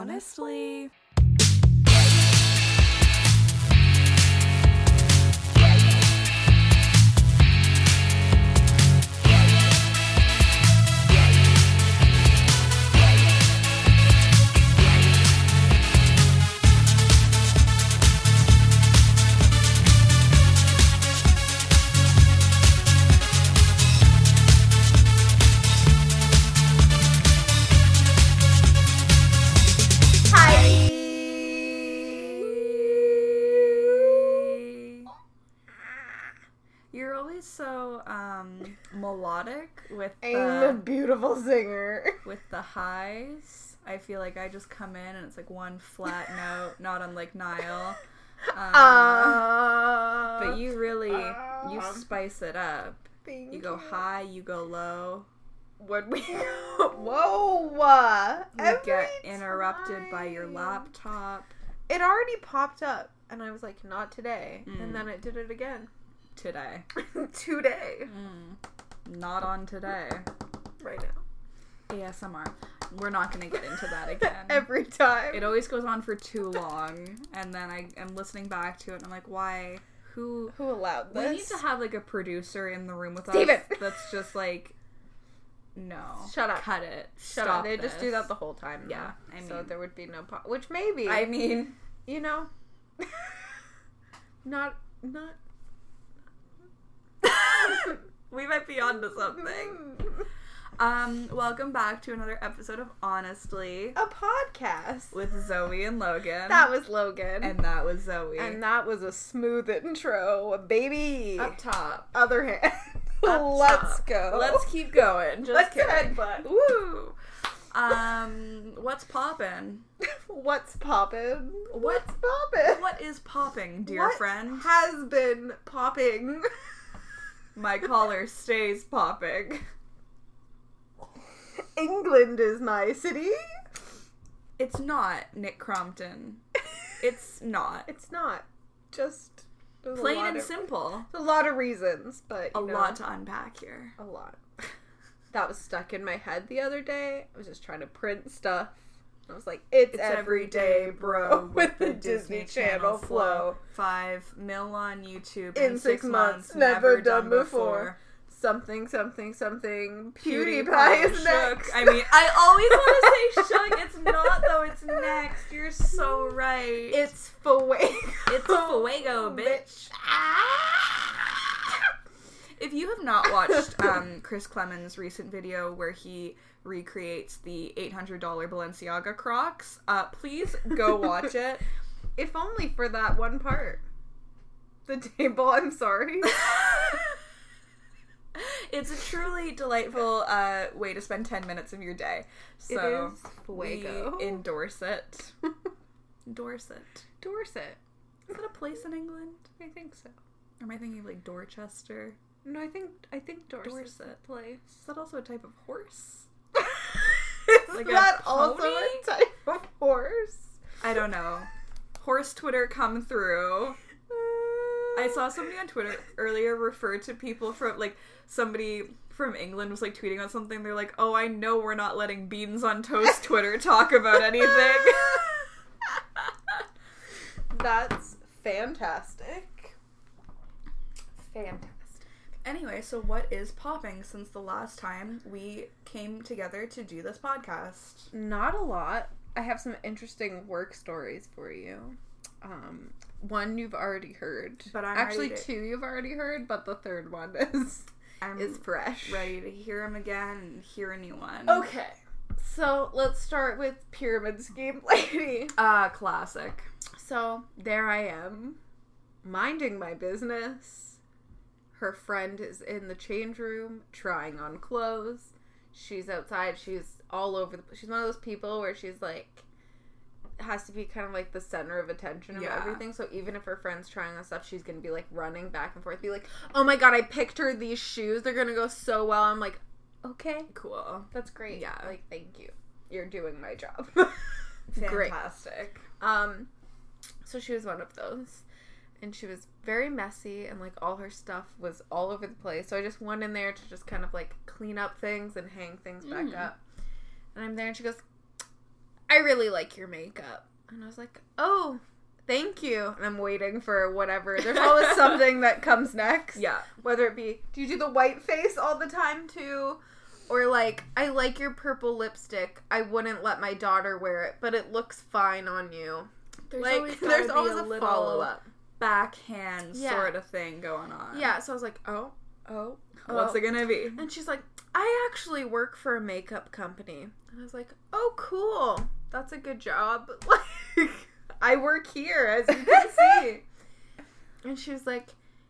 honestly. Um melodic with I'm a the, beautiful singer. with the highs. I feel like I just come in and it's like one flat note, not unlike Niall. Um, Uh, but you really you um, spice it up. You go high, you go low. When we whoa, uh, You get interrupted by your laptop It already popped up, and I was like, "Not today," Mm. and then it did it again today. today, Mm, not on today. right now. ASMR. We're not gonna get into that again. Every time. It always goes on for too long, and then I am listening back to it, and I'm like, why? Who? Who allowed this? We need to have like a producer in the room with Steven! us that's just like, no, Shut up. cut it, Shut stop up. They just do that the whole time. though. Yeah, I so mean- there would be no po- which maybe I mean, you know, not not. we might be onto something. Um, welcome back to another episode of Honestly A podcast. with Zoe and Logan. That was Logan, and that was Zoe. and that was a smooth intro, baby. up top. Other hand. Up Let's top. go. Let's keep going. Just Let's kidding. headbutt. Woo. Um, what's poppin'? What's poppin'? What- What's poppin'? What is popping, dear What friend? has been popping? My collar stays popping. England is my city. It's not Nick Crompton. It's not. It's not. Just Plain and of- simple. A lot of reasons, but A know, lot to unpack here. a lot. That was stuck in my head the other day. I was just trying to print stuff. I was like, "It's, It's every day, bro," with the Disney Channel flow. Five mil on YouTube In six months, never done before. Something, something, something. PewDiePie is shook. next. I mean, I always want to say shook. It's not though. It's next. You're so right. it's Fuego. It's Fuego, bitch. If you have not watched um, Chris Klemens' recent video where he recreates the $800 Balenciaga Crocs, uh, please go watch it. If only for that one part. The table, I'm sorry. it's a truly delightful uh, way to spend 10 minutes of your day. So it is Fuego. we endorse it. endorse it. Dorset. Is that a place in England? I think so. Or am I thinking of like Dorchester? No, I think I think Dorset's Dorset. place. Is that also a type of horse? Is Like that also a type of horse? I don't know. Horse Twitter come through. I saw uh. somebody on Twitter earlier refer to people from like somebody from England was like tweeting on something. They're like, "Oh, I know we're not letting beans on toast Twitter talk about anything." That's fantastic. Fantastic. Anyway, so what is popping since the last time we came together to do this podcast? Not a lot. I have some interesting work stories for you. Um, one you've already heard, But I'm actually two you've already heard, but the third one is I'm is fresh. ready to hear him again and hear a new one. Okay, so let's start with Pyramid Scheme Lady. Ah, classic. So there I am, minding my business. Her friend is in the change room trying on clothes. She's outside. She's all over the. She's one of those people where she's like, has to be kind of like the center of attention of Yeah. everything. So even if her friend's trying on stuff, she's gonna be like running back and forth, be like, "Oh my god, I picked her these shoes. They're gonna go so well." I'm like, "Okay, Cool. that's great. Yeah. like thank you. You're doing my job." Great. Fantastic. Um, so she was one of those, and she was very messy, and like all her stuff was all over the place. So I just went in there to just kind of like clean up things and hang things back Mm. up. And I'm there, and she goes, I really like your makeup. And I was like, oh, thank you. And I'm waiting for whatever. There's always something that comes next. Yeah. Whether it be, do you do the white face all the time too? Or like, I like your purple lipstick. I wouldn't let my daughter wear it, but it looks fine on you. There's like, always, there's always a, little follow up. Backhand Yeah. sort of thing going on. Yeah, so I was like, oh, oh, What's oh. it gonna be? And she's like, I actually work for a makeup company. And I was like, oh, cool. That's a good job. Like, I work here, as you can see. and she was like,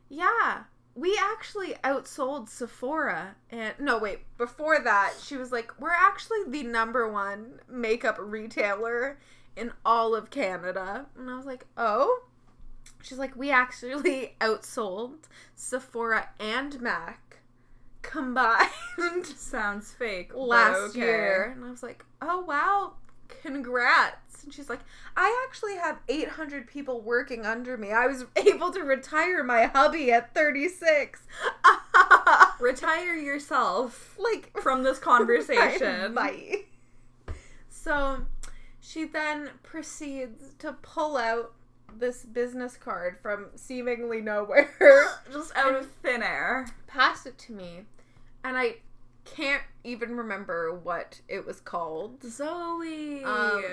yeah, we actually outsold Sephora. And no, wait, before that, she was like, we're actually the number one makeup retailer in all of Canada. And I was like, oh. She's like, we actually outsold Sephora and MAC combined Sounds fake. last okay. year. And I was like, oh wow, congrats. And she's like, I actually have 800 people working under me. I was able to retire my hubby at 36. Retire yourself like, from this conversation. Bye. So she then proceeds to pull out this business card from seemingly nowhere, Just out of thin air. Passed it to me, and I can't even remember what it was called. Zoe. Um,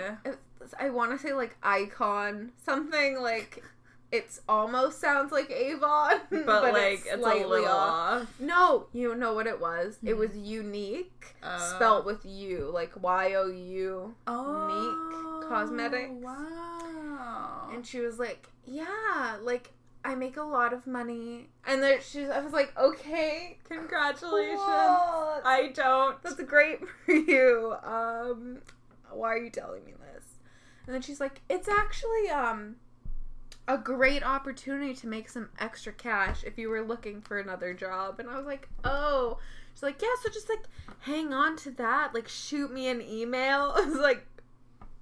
I want to say like icon, something like it's almost sounds like Avon, but, like it's, a slightly little off. No, you know what it was? It Mhm. was Younique, Uh, spelt with U, like Y O U. Oh, Younique Cosmetics. Wow. And she was like, "Yeah, like I make a lot of money." And then she's, I was like, "Okay, Congratulations. I don't. That's great for you. Um, why are you telling me this? And then she's like, it's actually um a great opportunity to make some extra cash if you were looking for another job. And I was like, oh. She's like, yeah, so just like hang on to that. Like shoot me an email. I was like,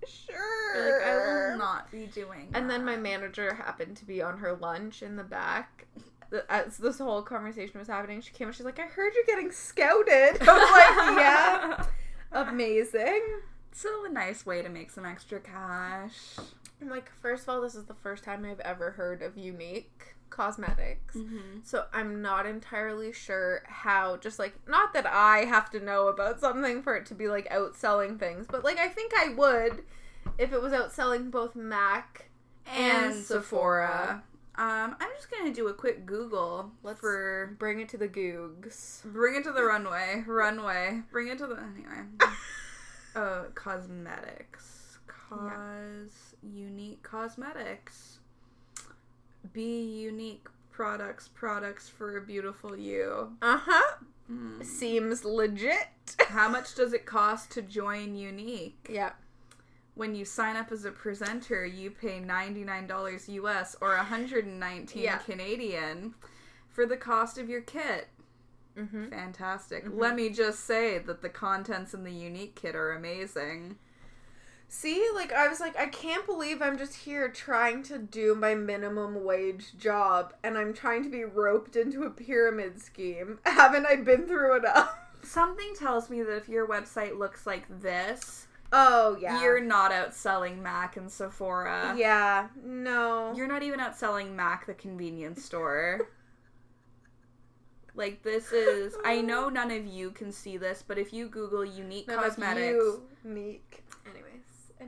sure. Like I will not be doing. And then my manager happened to be on her lunch in the back. As this whole conversation was happening, she came and she's like, I heard you're getting scouted. I was like, yeah. Amazing. So a nice way to make some extra cash. I'm like, first of all, this is the first time I've ever heard of Younique cosmetics. Mm-hmm. So I'm not entirely sure how, just like, not that I have to know about something for it to be like outselling things, but like, I think I would if it was outselling both MAC And, And Sephora. Um, I'm just gonna do a quick Google Let's- for Bring it to the googs. bring it to the runway. Runway. Bring it to the anyway. uh, cosmetics. Cos Younique cosmetics. Be Younique products. Products for a beautiful you. Uh huh. Mm. Seems legit. How much does it cost to join Younique? yeah. When you sign up as a presenter, you pay $99 US or 119 Yeah. Canadian for the cost of your kit. Mm-hmm. Fantastic. Mhm. Let me just say that the contents in the Younique kit are amazing. See, like I was like, I can't believe I'm just here trying to do my minimum wage job, and I'm trying to be roped into a pyramid scheme. Haven't I been through enough? Something tells me that if your website looks like this, Oh yeah, you're not outselling Mac and Sephora. yeah, no, You're not even outselling Mac the convenience store. Like this is I know none of you can see this, but if you Google Younique None cosmetics you, Neek.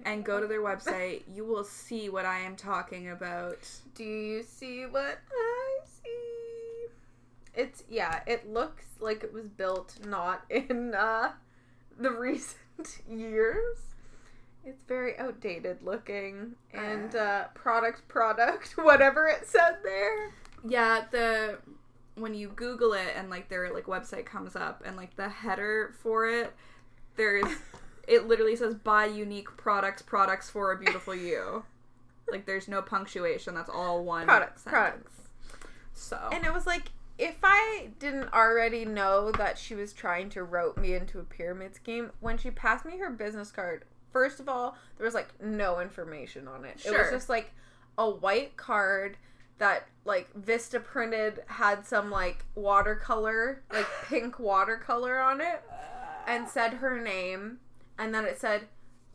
And go to their website, you will see what I am talking about. Do you see what I see? It's yeah, it looks like it was built not in uh the recent years. It's very outdated looking and uh product product whatever it said there. Yeah, the when you Google it and like their like website comes up and like the header for it, there's it literally says buy Younique products, products for a beautiful you. Like there's no punctuation, that's all one Products, sentence. products. So And it was like if I didn't already know that she was trying to rope me into a pyramid scheme, when she passed me her business card, first of all, there was like no information on it. Sure. It was just like a white card that like Vista printed had some like watercolor, like pink watercolor on it and said her name and then it said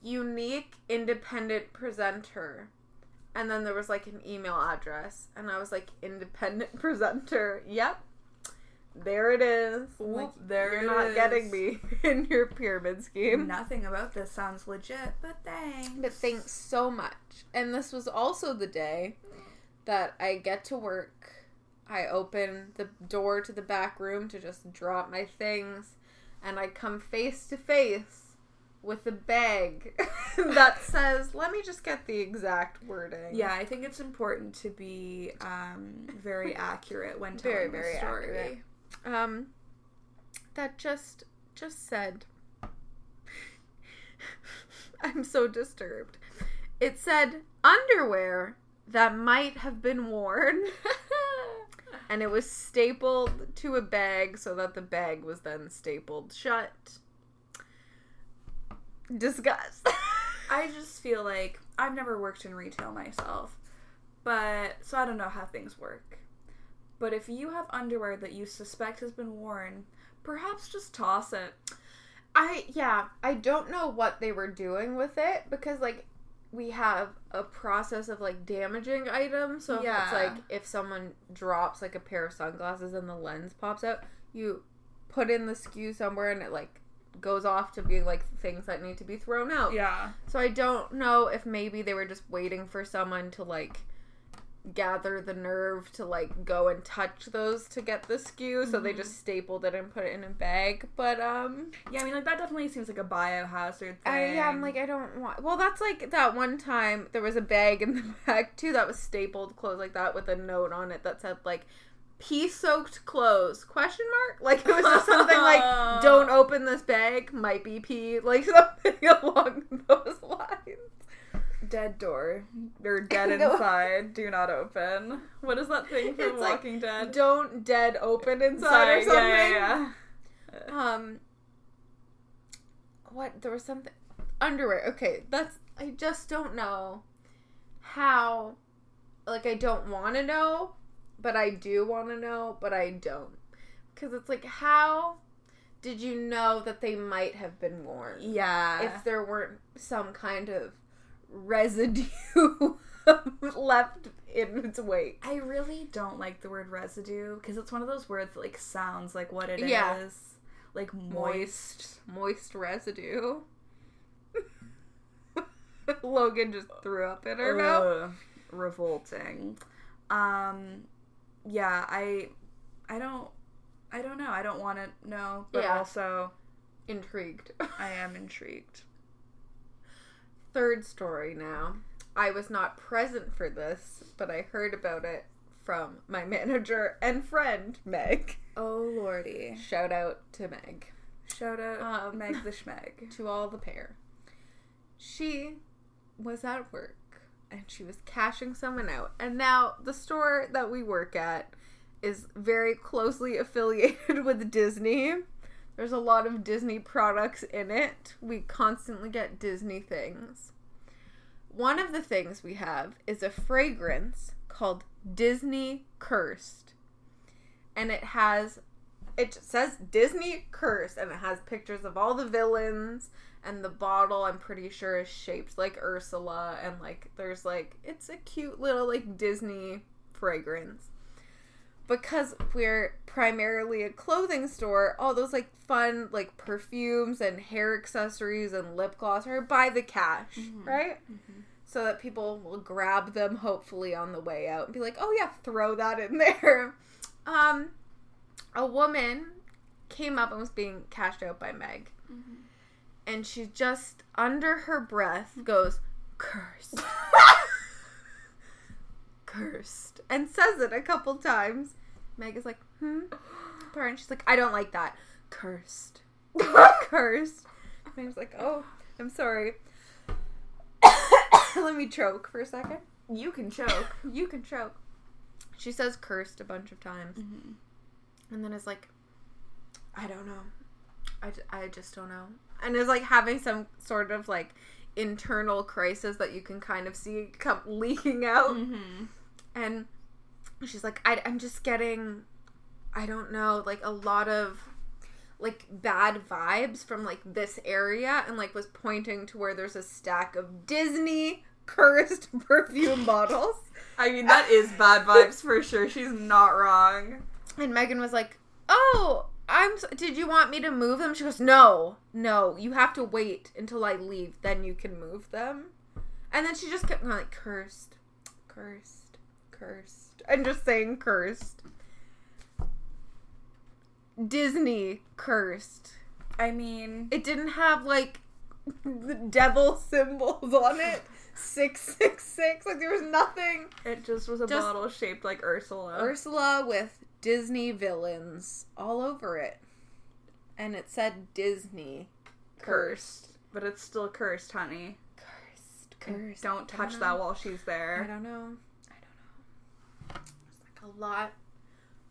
Younique independent presenter. And then there was like an email address. And I was like, independent presenter. Yep. There it is. Like, there You're not is. getting me in your pyramid scheme. Nothing about this sounds legit, but thanks. But thanks so much. And this was also the day that I get to work. I open the door to the back room to just drop my things, and I come face to face with a bag that says, let me just get the exact wording. Yeah, I think it's important to be um, very accurate when Very, telling very the story. accurate. Um, that just just said. I'm so disturbed. It said underwear that might have been worn, and it was stapled to a bag so that the bag was then stapled shut. Disgust. I just feel like I've never worked in retail myself, but so I don't know how things work. But if you have underwear that you suspect has been worn, perhaps just toss it. I yeah, I don't know what they were doing with it because like we have a process of like damaging items. So Yeah. it's like if someone drops like a pair of sunglasses and the lens pops out, you put in the SKU somewhere and it like goes off to be like things that need to be thrown out. Yeah. So I don't know if maybe they were just waiting for someone to like gather the nerve to like go and touch those to get the SKU so they Mhm. just stapled it and put it in a bag but um Yeah, I mean, like, that definitely seems like a biohazard thing. I, yeah, I'm like, I don't want. Well, that's like that one time there was a bag in the back too that was stapled closed like that with a note on it that said like pea soaked clothes question mark like it was just something like don't open this bag might be pee like something along those lines. dead door. Or dead inside. Do not open. What is that thing from It's like, Walking Dead? Don't dead open inside or something. Yeah, yeah, yeah. Um, what there was something underwear. Okay, that's I just don't know how. Like I don't want to know, but I do want to know, but I don't because it's like how did you know that they might have been worn Yeah. if there weren't some kind of residue left in its wake? I really don't like the word residue because it's one of those words that like sounds like what it is, Yeah. like moist. moist residue. Logan just threw up in her mouth. Revolting. Um, yeah, I, I don't, I don't know. I don't want to know, but Yeah. also Intrigued. I am intrigued. Third story now. I was not present for this, but I heard about it from my manager and friend, Meg. Oh lordy! Shout out to Meg. Shout out Um, Meg the Schmeg. To all the pair. She was at work and she was cashing someone out. And now the store that we work at is very closely affiliated with Disney. There's a lot of Disney products in it. We constantly get Disney things. One of the things we have is a fragrance called Disney Cursed. And it has it says Disney Cursed and it has pictures of all the villains and the bottle I'm pretty sure is shaped like Ursula and like there's like it's a cute little like Disney fragrance. Because we're primarily a clothing store, all those like fun like perfumes and hair accessories and lip gloss are by the cash, Mhm. right? So that people will grab them hopefully on the way out and be like, "Oh yeah, throw that in there." Um a woman came up and was being cashed out by Meg and she just under her breath goes cursed. Cursed. And says it a couple times. Meg is like hmm? And she's like i don't like that. Cursed. Cursed. Meg's like oh i'm sorry. Let me choke for a second. You can choke. you can choke. She says cursed a bunch of times. And then is like, I don't know. I, I just don't know. And is like having some sort of like internal crisis that you can kind of see come leaking out. Mm-hmm. And she's like, I, I'm just getting, I don't know, like a lot of, like bad vibes from like this area and like was pointing to where there's a stack of Disney cursed perfume bottles. I mean, that is bad vibes for sure. She's not wrong. And Megan was like, "Oh, I'm. did you want me to move them?" She goes, "No, no. You have to wait until I leave, then you can move them." And then she just kept going like, "Cursed, cursed, cursed," and just saying "cursed." Disney cursed. I mean, It didn't have like the devil symbols on it. Six six six. Like there was nothing. it just was a Just- bottle shaped like Ursula. Ursula with Disney villains all over it. And it said Disney. cursed. But it's still cursed, honey. Cursed. And Cursed. Don't touch don't that while she's there. I don't know. I don't know. It's like a lot.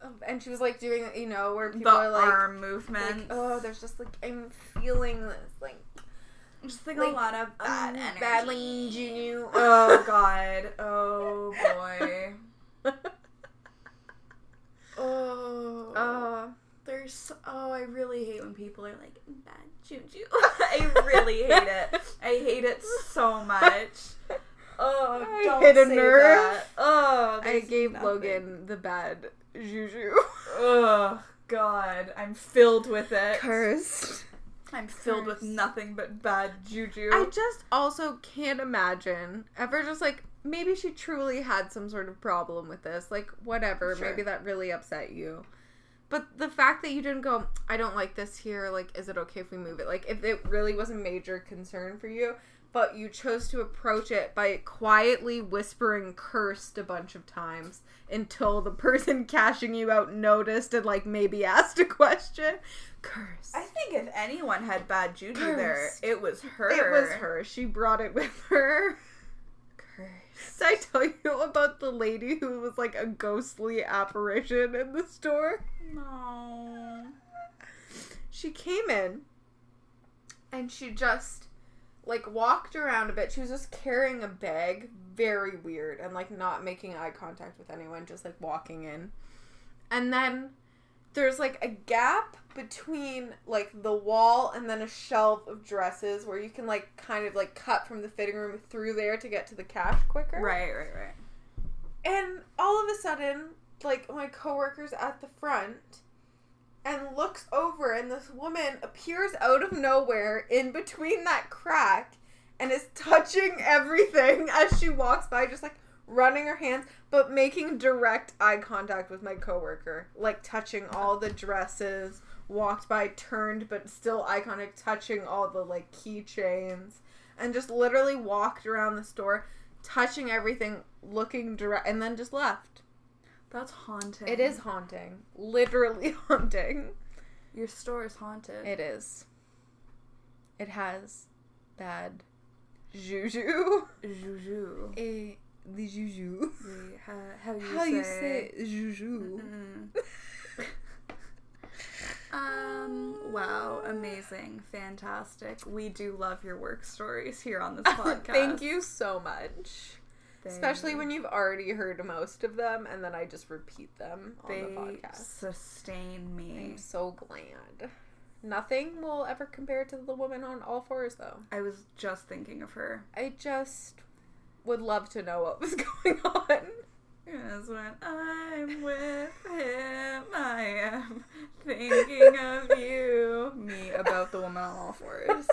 Of, and she was like doing, you know, where The people are like, arm like, movement. oh, there's just like, I'm feeling this, like, just like, like, a lot of bad um, energy. bad like, juju. Oh god. Oh boy. Oh. Uh, There's oh, I really hate when people are like bad juju. I really hate it. I hate it so much. Oh, I don't hit a say nerve. that. Oh, I gave nothing. Logan the bad juju. Oh God, I'm filled with it. Cursed. I'm filled with nothing but bad juju. I just also can't imagine ever just like maybe she truly had some sort of problem with this. Like whatever, Sure. maybe that really upset you. But the fact that you didn't go, I don't like this here, like, is it okay if we move it? Like, if it really was a major concern for you, but you chose to approach it by quietly whispering cursed a bunch of times until the person cashing you out noticed and, like, maybe asked a question. Curse. I think if anyone had bad juju there, it was her. It was her. She brought it with her. Did I tell you about the lady who was like a ghostly apparition in the store? No. She came in and she just like walked around a bit. She was just carrying a bag, very weird, and like not making eye contact with anyone, just like walking in. And then there's like a gap between like the wall and then a shelf of dresses where you can like kind of like cut from the fitting room through there to get to the cash quicker. Right, right, right. And all of a sudden, like my coworker's at the front and looks over and this woman appears out of nowhere in between that crack and is touching everything as she walks by just like running her hands but making direct eye contact with my coworker. Like touching all the dresses. Walked by turned but still eye contact touching all the like keychains. And just literally walked around the store touching everything looking direct and then just left. That's haunting. it is haunting. Literally haunting. Your store is haunted. it is. It has bad juju. Juju. Eh, the juju The- How, how you how say? you say juju Mm. Um. Wow. Amazing. Fantastic. We do love your work stories here on this podcast. thank you so much They- especially when you've already heard most of them and then i just repeat them on the podcast sustain me. i'm so glad nothing will ever compare to the woman on all fours though I was just thinking of her. I just would love to know what was going on. Yes, when I'm with him, I am thinking of you. Me about the woman on all fours.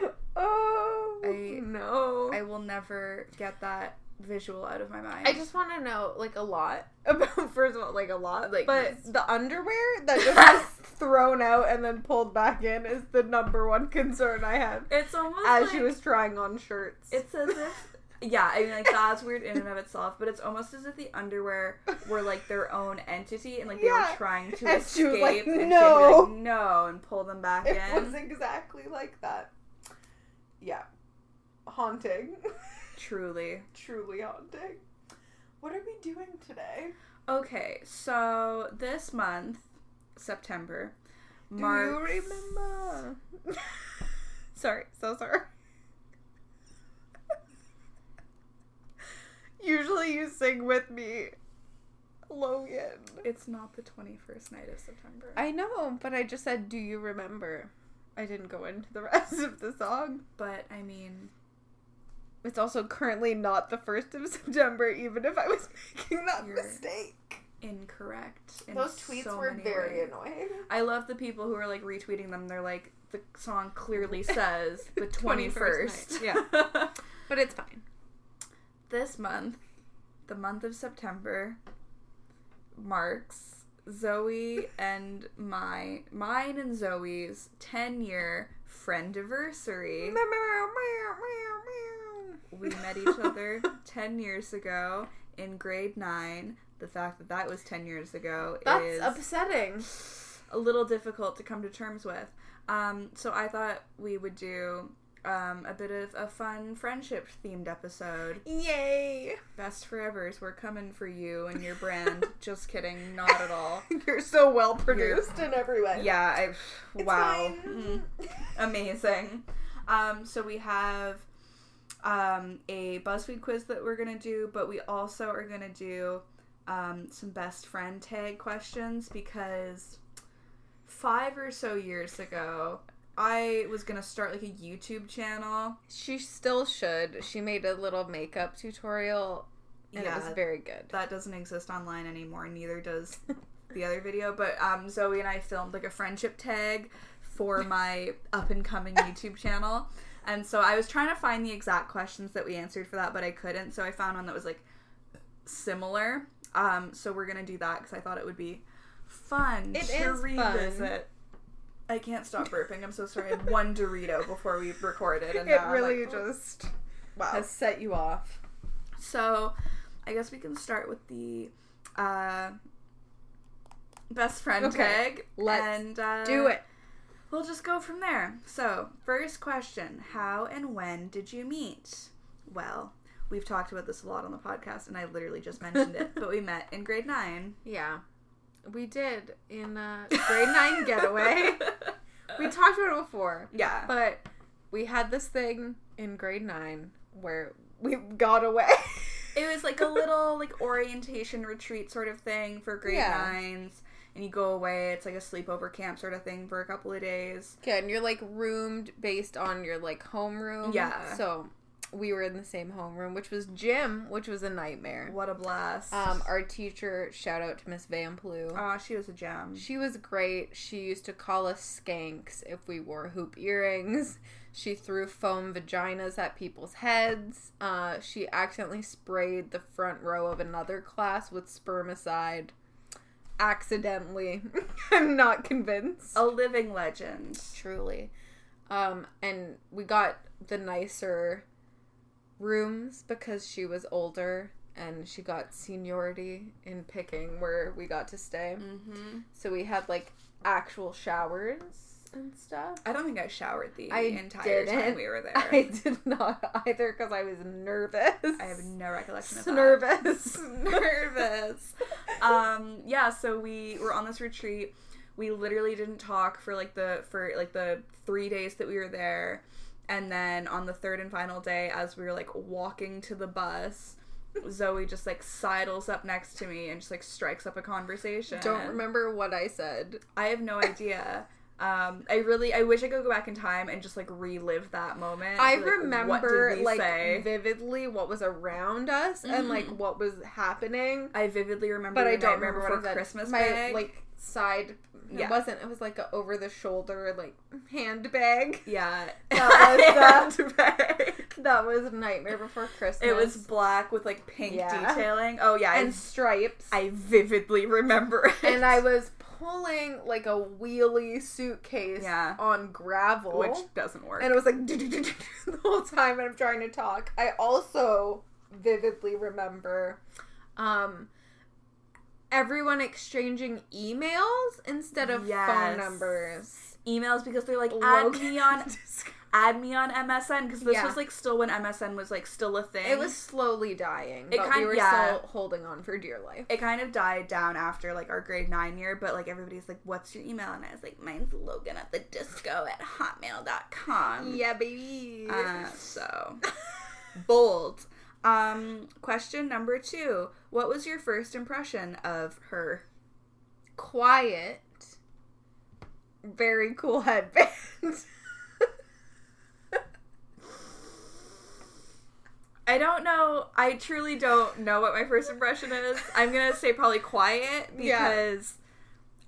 oh I- no! I will never get that visual out of my mind. I just want to know like a lot about first of all like a lot Like but this. the underwear that just was thrown out and then pulled back in is the number one concern I have It's almost as like, she was trying on shirts. It's as if. Yeah, I mean, like that's weird in and of itself, but it's almost as if the underwear were like their own entity, and like they Yeah. were trying to And escape, like, and "No." like, no, and pull them back it in. It was exactly like that. Yeah, haunting, Truly. truly haunting. What are we doing today? Okay, so this month, September, Do marks. you remember? sorry, so sorry. Usually you sing with me Logan. It's not the 21st night of September. I know, but I just said, "Do you remember?" I didn't go into the rest of the song. but I mean, It's also currently not the first of September, even if I was making that You're- mistake. incorrect. in Those tweets so were very ways. annoying. I love the people who are like retweeting them. They're like, the song clearly says the 21st 21st. night. But it's fine. this month, the month of September, marks Zoe and my mine and Zoe's 10 year friend anniversary. We met each other 10 years ago in grade 9. The fact that that was 10 years ago That's is upsetting. a little difficult to come to terms with. Um, so I thought we would do um, a bit of a fun friendship themed episode. Yay! Best forevers, we're coming for you and your brand. Just kidding, not at all. You're so well produced in every way. Yeah, I wow. Mm, amazing. Um, so we have um, a BuzzFeed quiz that we're gonna do, but we also are gonna do um, some best friend tag questions because five or so years ago, I was gonna start like a YouTube channel. She still should. She made a little makeup tutorial and it was Yeah. very good. That doesn't exist online anymore. Neither does the other video. But um, Zoe and I filmed like a friendship tag for my up and coming YouTube channel. And so I was trying to find the exact questions that we answered for that, but I couldn't. So I found one that was like similar. Um, so we're gonna do that because I thought it would be fun It to is fun. I can't stop burping. I'm so sorry. I had one Dorito before we recorded, and It really like, just wow. has set you off. So, I guess we can start with the uh, best friend Okay, tag. let's and, uh, Do it. We'll just go from there. So, first question How and when did you meet? Well, we've talked about this a lot on the podcast, and I literally just mentioned it, but we met in grade nine. Yeah. We did in a grade nine getaway. We talked about it before, yeah. but we had this thing in grade nine where we got away. It was like a little like orientation retreat sort of thing for grade Yeah. nines. And you go away, it's like a sleepover camp sort of thing for a couple of days. Okay, and you're like roomed based on your like homeroom. Yeah. So we were in the same homeroom, which was gym, which was a nightmare. What a blast. Um, our teacher, shout out to Miss Van Plu. Aw, she was a gem. She was great. She used to call us skanks if we wore hoop earrings. She threw foam vaginas at people's heads. Uh, she accidentally sprayed the front row of another class with spermicide. Accidentally. I'm not convinced. A living legend. Truly. Um, and we got the nicer rooms because she was older and she got seniority in picking where we got to stay. Mm-hmm. So we had like actual showers and stuff. I don't think I showered the I entire time didn't. we were there. I did not either because I was nervous. I have no recollection of that. nervous. nervous. um, yeah, so we were on this retreat. We literally didn't talk for like the for like the three days that we were there, and then on the third and final day, as we were like walking to the bus, Zoe just like sidles up next to me and just like strikes up a conversation. Don't remember what I said. I have no idea. Um, I really, I wish I could go back in time and just like relive that moment. I Like, remember like say? vividly what was around us and like Mhm. what was happening. I vividly remember. but I don't remember what Before Christmas My bag. like side. Yeah. It wasn't. It was like a over the shoulder like handbag. yeah, That was, Handbag. That was Nightmare Before Christmas. It was black with like pink Yeah. detailing. Oh yeah, and I, stripes. I vividly remember it. and I was pulling like a wheelie suitcase Yeah. on gravel, which doesn't work. and it was like the whole time. And I'm trying to talk. I also vividly remember, um, everyone exchanging emails instead of Yes. phone numbers. emails because they're like add Logan- me on add me on MSN because this Yeah. was like still when MSN was like still a thing. It was slowly dying, It but we kind- were yeah. still holding on for dear life. it kind of died down after like our grade nine year, but like everybody's like, "What's your email?" And I was like, "Mine's Logan at the disco at hotmail.com. Yeah, baby. Uh, so bold. Um, question number two. What was your first impression of her? Quiet. Very cool headband. I don't know. I truly don't know what my first impression is. I'm gonna say probably quiet Yeah. because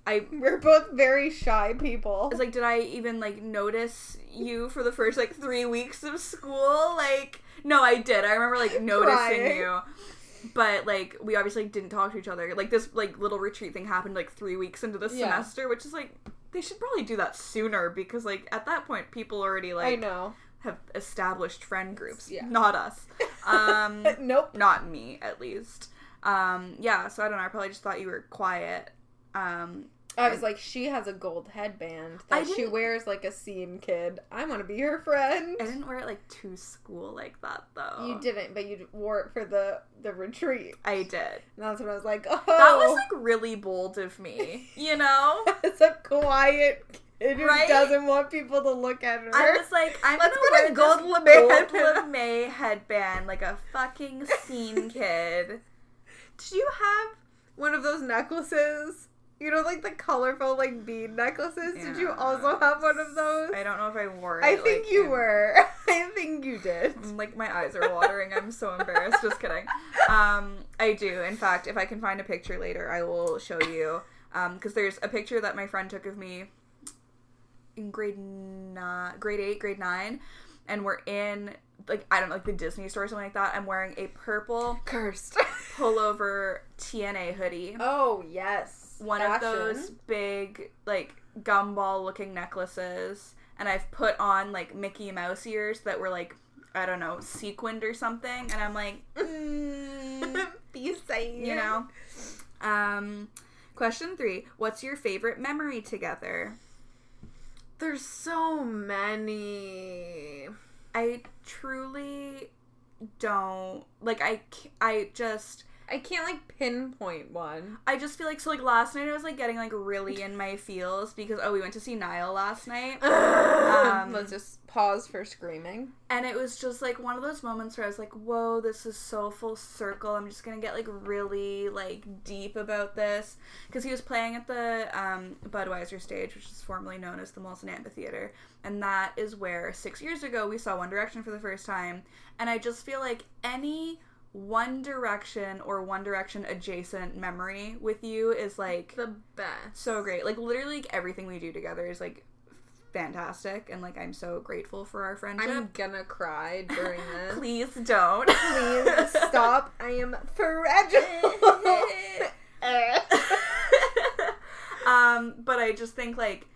I We're both very shy people. it's like, did I even like notice you for the first like three weeks of school? Like, no, I did. I remember like noticing you, but like we obviously didn't talk to each other. Like this like little retreat thing happened like three weeks into the Yeah. semester, which is like they should probably do that sooner because like at that point people already like I know. have established friend groups, Yeah. not us. Um, nope. not me at least. Um, yeah, so I don't know. I probably just thought you were quiet. Um, I was like, she has a gold headband that she wears like a scene kid. I want to be her friend. I didn't wear it like to school like that though. You didn't, but you wore it for the the retreat. I did. And that's when I was like, oh, That was like really bold of me, you know? it's a quiet kid who Right? doesn't want people to look at her. I was like, I'm Let's gonna put a gold this gold headband. headband like a fucking scene kid. Did you have one of those necklaces? You know, like the colorful like bead necklaces. Did you also have one of those? I don't know if I wore it. I think like, you in- were. I think you did. Like my eyes are watering. I'm so embarrassed. Just kidding. Um, I do. In fact, if I can find a picture later, I will show you. Um, because there's a picture that my friend took of me in grade nine, grade eight, grade nine, and we're in like I don't know, like the Disney store or something like that. I'm wearing a purple Cursed. pullover TNA hoodie. oh yes. One Fashion. of those big like gumball looking necklaces, and I've put on like Mickey Mouse ears that were like I don't know sequined or something, and I'm like, mm, Be safe. you know. Um, question three: What's your favorite memory together? There's so many. I truly don't like. I I just. I can't like pinpoint one. I just feel like so like last night I was like getting like really in my feels because oh we went to see Niall last night Um, Let's just pause for screaming. And it was just like one of those moments where I was like, whoa, this is so full circle. I'm just gonna get like really like deep about this. Because he was playing at the um, Budweiser stage, which is formerly known as the Molson Amphitheater. And that is where six years ago we saw One Direction for the first time. And I just feel like any One Direction or One Direction adjacent memory with you is like The best. so great. Like literally like, everything we do together is like fantastic and like I'm so grateful for our friendship. I'm gonna cry during this. Please don't. Please stop. I am fragile. um, but I just think like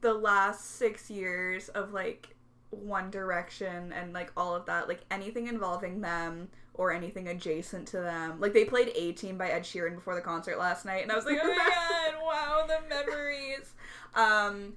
the last six years of like One Direction and like all of that, like anything involving them or anything adjacent to them. Like they played A Team by Ed Sheeran before the concert last night, and I was like, oh my god, wow, the memories. Um,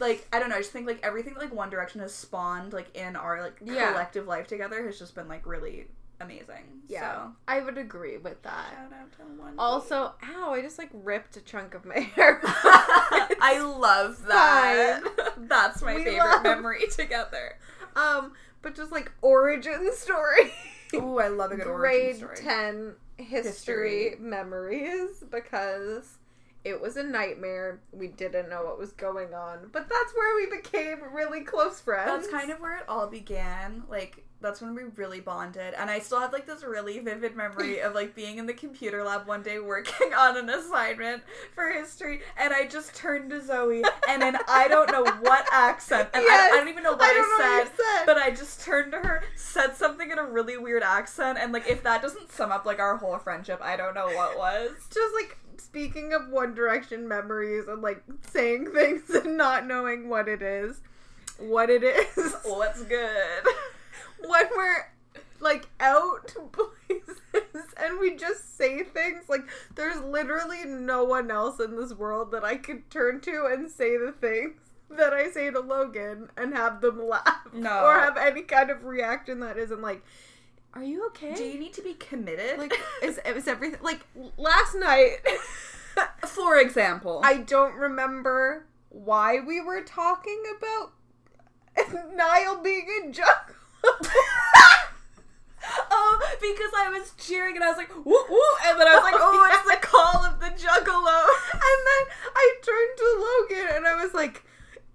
like I don't know, I just think like everything like One Direction has spawned like in our like Yeah. collective life together has just been like really amazing. yeah, So. I would agree with that. Shout out to One. Also, ow, I just like ripped a chunk of my hair. I love that. That's my We favorite love- memory together. um, but just like origin story. Ooh, I love a good Grade. 10 history, History. memories because it was a nightmare. We didn't know what was going on, but that's where we became really close friends. That's kind of where it all began. Like that's when we really bonded, and I still have like this really vivid memory of like being in the computer lab one day working on an assignment for history, and I just turned to Zoe, and then I don't know what accent, and I, Yes, I don't even know what I I, what said. you said. But I just turned to her, said something in a really weird accent, and like if that doesn't sum up like our whole friendship, I don't know what was. just like speaking of One Direction memories and like saying things and not knowing what it is. What it is. What's good? When we're like out places and we just say things like there's literally no one else in this world that I could turn to and say the things that I say to Logan and have them laugh No. or have any kind of reaction that isn't like are you okay? Do you need to be committed? like is is everything like last night for example, I don't remember why we were talking about Niall being a jungle. oh, because I was cheering and I was like, woo woo, and then I was like, oh, it's the call of the juggalo. And then I turned to Logan and I was like,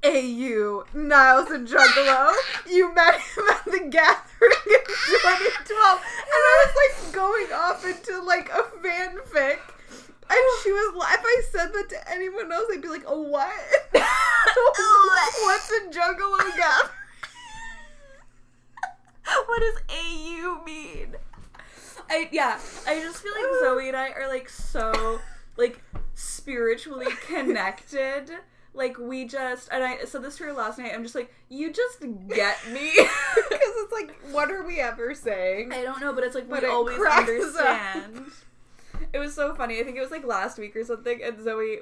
AU, Niles and Juggalo, you met him at the gathering in 2012. And I was like going off into like a fanfic. And she was, li- if I said that to anyone else, I'd be like, a what? What's a Juggalo gathering? what does AU mean? I yeah, I just feel like Zoe and I are like so like spiritually connected. Like we just and I said this to her last night. I'm just like, you just get me. Because it's like, what are we ever saying? I don't know, but it's like But we it always understand. It was so funny. I think it was like last week or something, and Zoe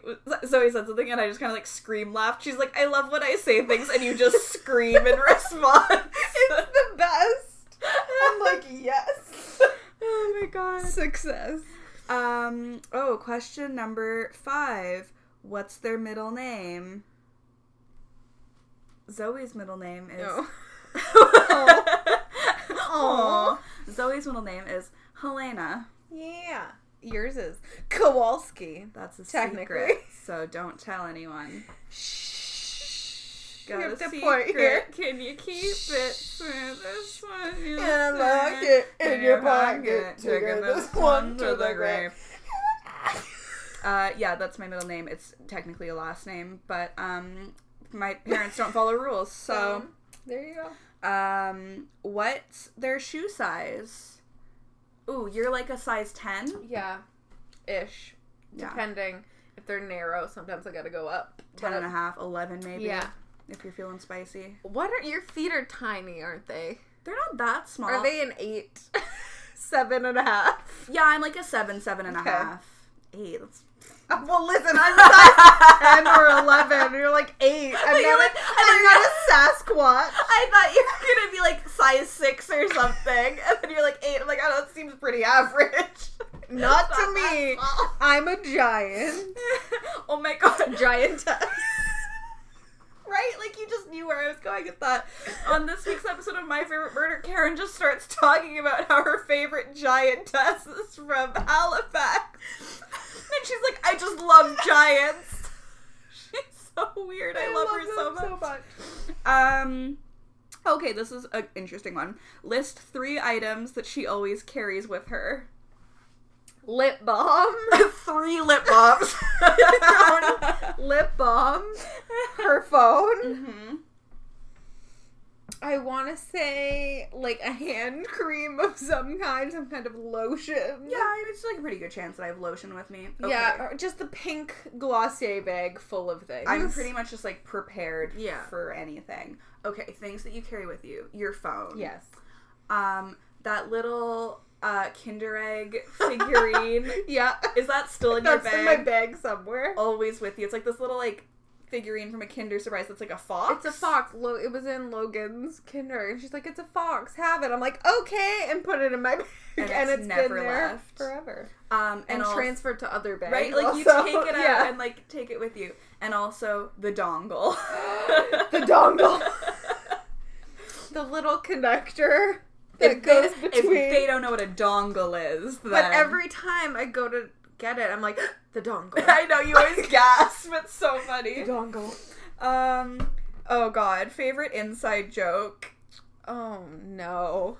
Zoe said something, and I just kind of like scream laughed. She's like, "I love when I say things, and you just scream in response." It's the best. I'm like, yes. oh my god. Success. Um. Oh, question number five. What's their middle name? Zoe's middle name is. No. Aw. Zoe's middle name is Helena. Yeah. Yours is Kowalski. That's a Technically. secret, so don't tell anyone. Shh. Got have a secret. point here. Can you keep it? Swear this one you'll And say. lock it in your pocket. Taking this one to the grave. Uh, yeah, that's my middle name. It's technically a last name, but um, my parents don't follow rules. So, there you go. um, what's their shoe size? Ooh, you're like a size ten. Yeah. Ish. Yeah. Depending. If they're narrow, sometimes I gotta go up. 10 and a half, 11 maybe. Yeah. If you're feeling spicy. What are your feet are tiny, aren't they? They're not that small. Are they an eight? Seven and a half? Yeah, I'm like a seven, seven and a half, Okay. Eight. That's... Well, listen, I'm size 10 or 11. You're like 8. I'm You're not, like- a, I'm not a Sasquatch. I thought you were gonna be like size six or something, and then you're like eight. I'm like, oh, that seems pretty average. Not It's to me. I'm a giant. oh my god, Giantess. Right? Like you just knew where I was going with that. On this week's episode of My Favorite Murder, Karen just starts talking about how her favorite giantess is from Halifax, and she's like, I just love giants. She's so weird. I, love, her so them much. Um. Okay, this is an interesting one. List three items that she always carries with her. Lip balm. three lip balms. Lip balm. Her phone. hmm I want to say like a hand cream of some kind, some kind of lotion. Yeah, it's like a pretty good chance that I have lotion with me. Okay. Yeah, just the pink Glossier bag full of things. I'm pretty much just like prepared Yeah. for anything. Okay, things that you carry with you. Your phone. yes. Um, that little uh Kinder Egg figurine. Yeah, Is that still in your that's bag? in my bag somewhere. Always with you. It's like this little like figurine from a Kinder Surprise that's like a fox. It's a fox. Lo- it was in Logan's Kinder, and she's like, "It's a fox. Have it." I'm like, "Okay," and put it in my bag, And and, it's it's never been there left. forever, Um, and, and, also- transferred to other bags. right, like you take it out Yeah. and like take it with you, and also the dongle. The dongle. the little connector that if, goes they, between. if they don't know what a dongle is, then but every time I go to get it, I'm like, "The dongle." I know you always gasp. It's so the funny. dongle. Um. Oh God, favorite inside joke. Oh no.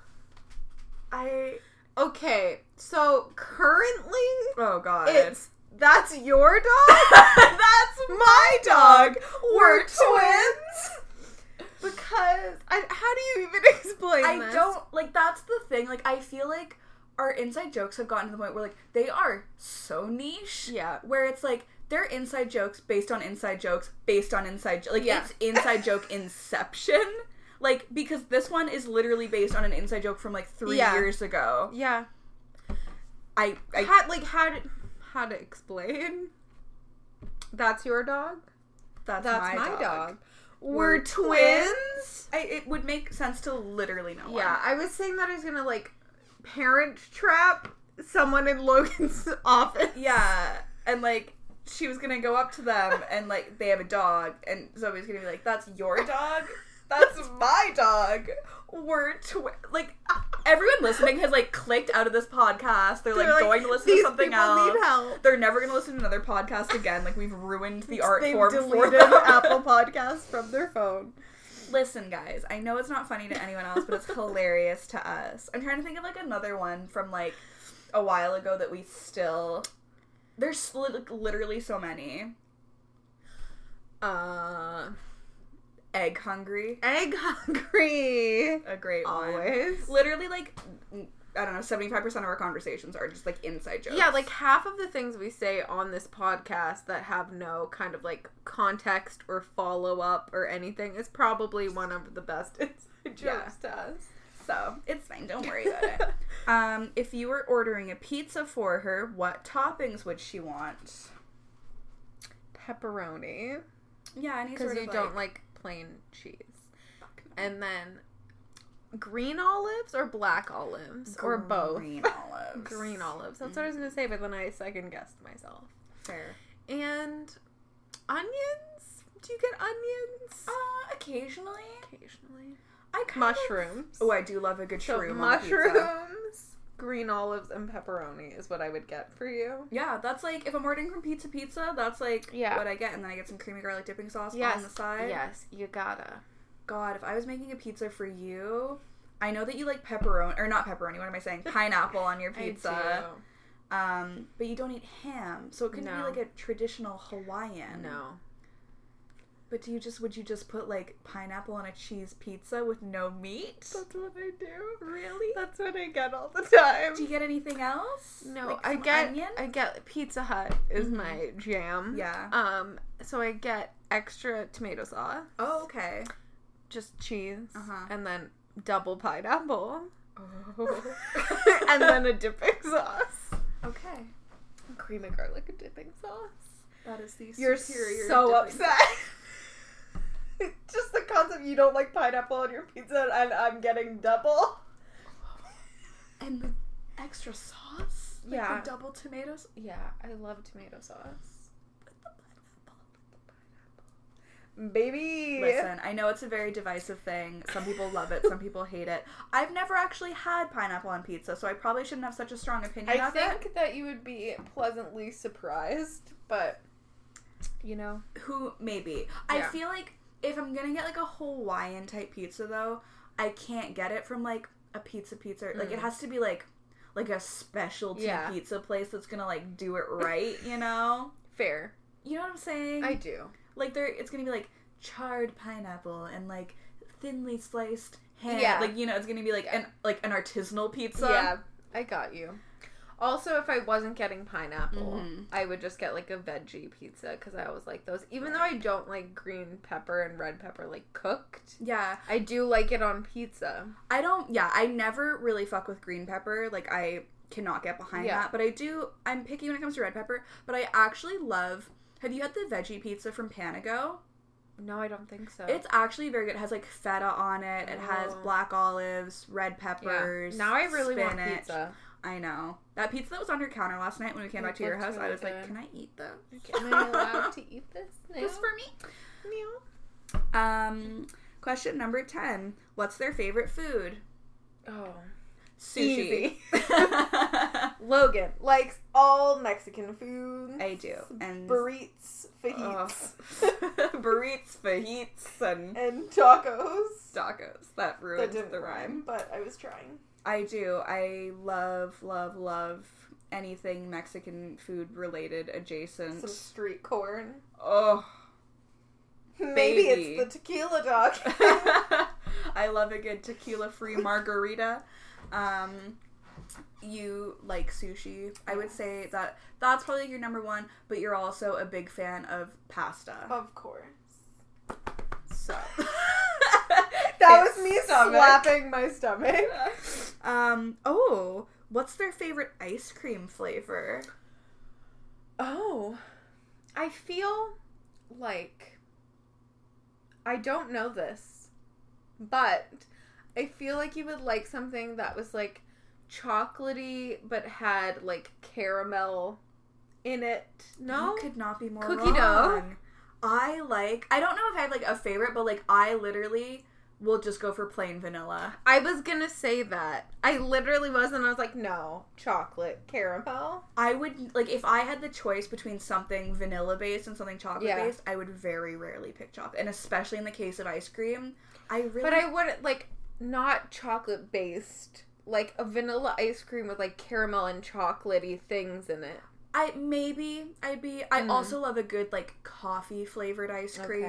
I. Okay, so currently Oh God. it's that's your dog. That's my dog. We're We're twins. Because I, how do you even explain I this? don't like. That's the thing. Like, I feel like our inside jokes have gotten to the point where like they are so niche. Yeah. Where it's like they're inside jokes based on inside jokes based on inside jo- like Yeah. it's inside joke inception. Like because this one is literally based on an inside joke from like three Yeah. years ago. Yeah. I, I how, like how to how to explain? That's your dog. that's, That's my, my, dog. dog. We're We're twins. I, it would make sense to literally no one. Yeah, I was saying that I was gonna like parent trap someone in Logan's office. Yeah, and like she was gonna go up to them and like they have a dog, and Zoe's gonna be like, "That's your dog." That's my dog. We're twi- like everyone listening has like clicked out of this podcast. They're like, They're like, going to listen to something else. need help." They're never gonna listen to another podcast again. Like we've ruined the art They've form for deleted them. Apple Podcasts from their phone. Listen, guys, I know it's not funny to anyone else, but it's hilarious to us. I'm trying to think of like another one from like a while ago that we still. There's like, literally so many. Uh, Egg hungry, egg hungry. a great one. Always. Literally, like I don't know, seventy five percent of our conversations are just like inside jokes. Yeah, like half of the things we say on this podcast that have no kind of like context or follow up or anything is probably one of the best inside jokes to us. so it's fine. Don't worry about it. Um, if you were ordering a pizza for her, what toppings would she want? Pepperoni. Yeah, any Because sort you of don't like plain cheese. And then green olives or black olives or both. Green olives. Green olives. That's what I was gonna say, but then I second guessed myself. Fair. And onions. Do you get onions? Uh, occasionally. Occasionally. I kind Mushrooms. Of, oh, I do love a good So shroom. mushrooms. Green olives, and pepperoni is what I would get for you. Yeah, that's like if I'm ordering from Pizza Pizza, that's like Yeah. what I get, and then I get some creamy garlic dipping sauce Yes. on the side. Yes, you gotta. God, if I was making a pizza for you, I know that you like pepperoni or not pepperoni. What am I saying? Pineapple on your pizza. Um, but you don't eat ham, so it couldn't be like a traditional Hawaiian. No. But do you just would you just put like pineapple on a cheese pizza with no meat? That's what I do. Really? That's what I get all the time. Do you get anything else? No, Like I get onion? I get Pizza Hut is Mhm. my jam. Yeah. Um, so I get extra tomato sauce, Oh, okay. just cheese, Uh-huh. and then double pineapple, Oh. and then a dipping sauce, okay. cream and garlic dipping sauce. That is the You're superior. so dipping- upset. Just the concept you don't like pineapple on your pizza and I'm getting double. And the extra sauce? Like Yeah. The double tomatoes? Yeah, I love tomato sauce. Baby. Listen, I know it's a very divisive thing. Some people love it, some people hate it. I've never actually had pineapple on pizza, so I probably shouldn't have such a strong opinion I of it. think that you would be pleasantly surprised, but you know, Who maybe. I feel like if I'm gonna get like a Hawaiian type pizza though, I can't get it from like a pizza pizza. Like it Mm. has to be like like a specialty Yeah. pizza place that's gonna like do it right, you know? fair. You know what I'm saying? I do. like there it's gonna be like charred pineapple and like thinly sliced ham. Yeah. Like you know, it's gonna be like an like an artisanal pizza. Yeah, I got you. Also, if I wasn't getting pineapple, Mhm. I would just get like a veggie pizza because I always like those. Even though I don't like green pepper and red pepper like cooked, Yeah. I do like it on pizza. I don't yeah, I never really fuck with green pepper. Like I cannot get behind Yeah. that. But I do I'm picky when it comes to red pepper. But I actually love have you had the veggie pizza from Panago? No, I don't think so. It's actually very good. It has like feta on it. It has Oh. black olives, red yeah. peppers. Now I really want spinach. pizza. I know. That pizza that was on your counter last night when we came It back to your house, I was like. Can I eat this? Am I allowed to eat this now? This for me? Meow. Um question number ten. What's their favorite food? Oh. Sushi. Logan likes all Mexican food. I do. And burritos, fajitas, burritos, fajitas, and and tacos. tacos. That That didn't the rhyme, rhyme. but I was trying. I do. I love, love, love anything Mexican food related adjacent. Some street corn. Oh. Maybe Baby. it's the tequila dog. I love a good tequila free margarita. Um, you like sushi. I would say that that's probably your number one, but you're also a big fan of pasta. of course. So That was me stomach. slapping my stomach. um, oh, what's their favorite ice cream flavor? Oh, I feel like I don't know this, but I feel like you would like something that was like chocolatey but had like caramel in it. No, You could not be more Cookie dough. wrong. I like. I don't know if I have like a favorite, but like I literally will just go for plain vanilla. I was gonna say that. I literally was, and I was like, no, chocolate caramel. I would like if I had the choice between something vanilla based and something chocolate Yeah. based, I would very rarely pick chocolate. And especially in the case of ice cream, I really But I wouldn't like not chocolate based. Like a vanilla ice cream with like caramel and chocolatey things in it. I maybe I'd be. I Mm. also love a good like coffee flavored ice Okay.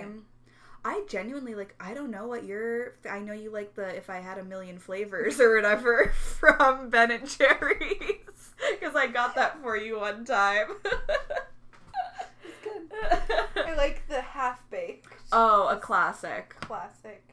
I genuinely like. I don't know what your. I know you like the if I had a million flavors or whatever from Ben and Jerry's because I got that for you one time. It's good. I like the half baked oh, a classic. classic.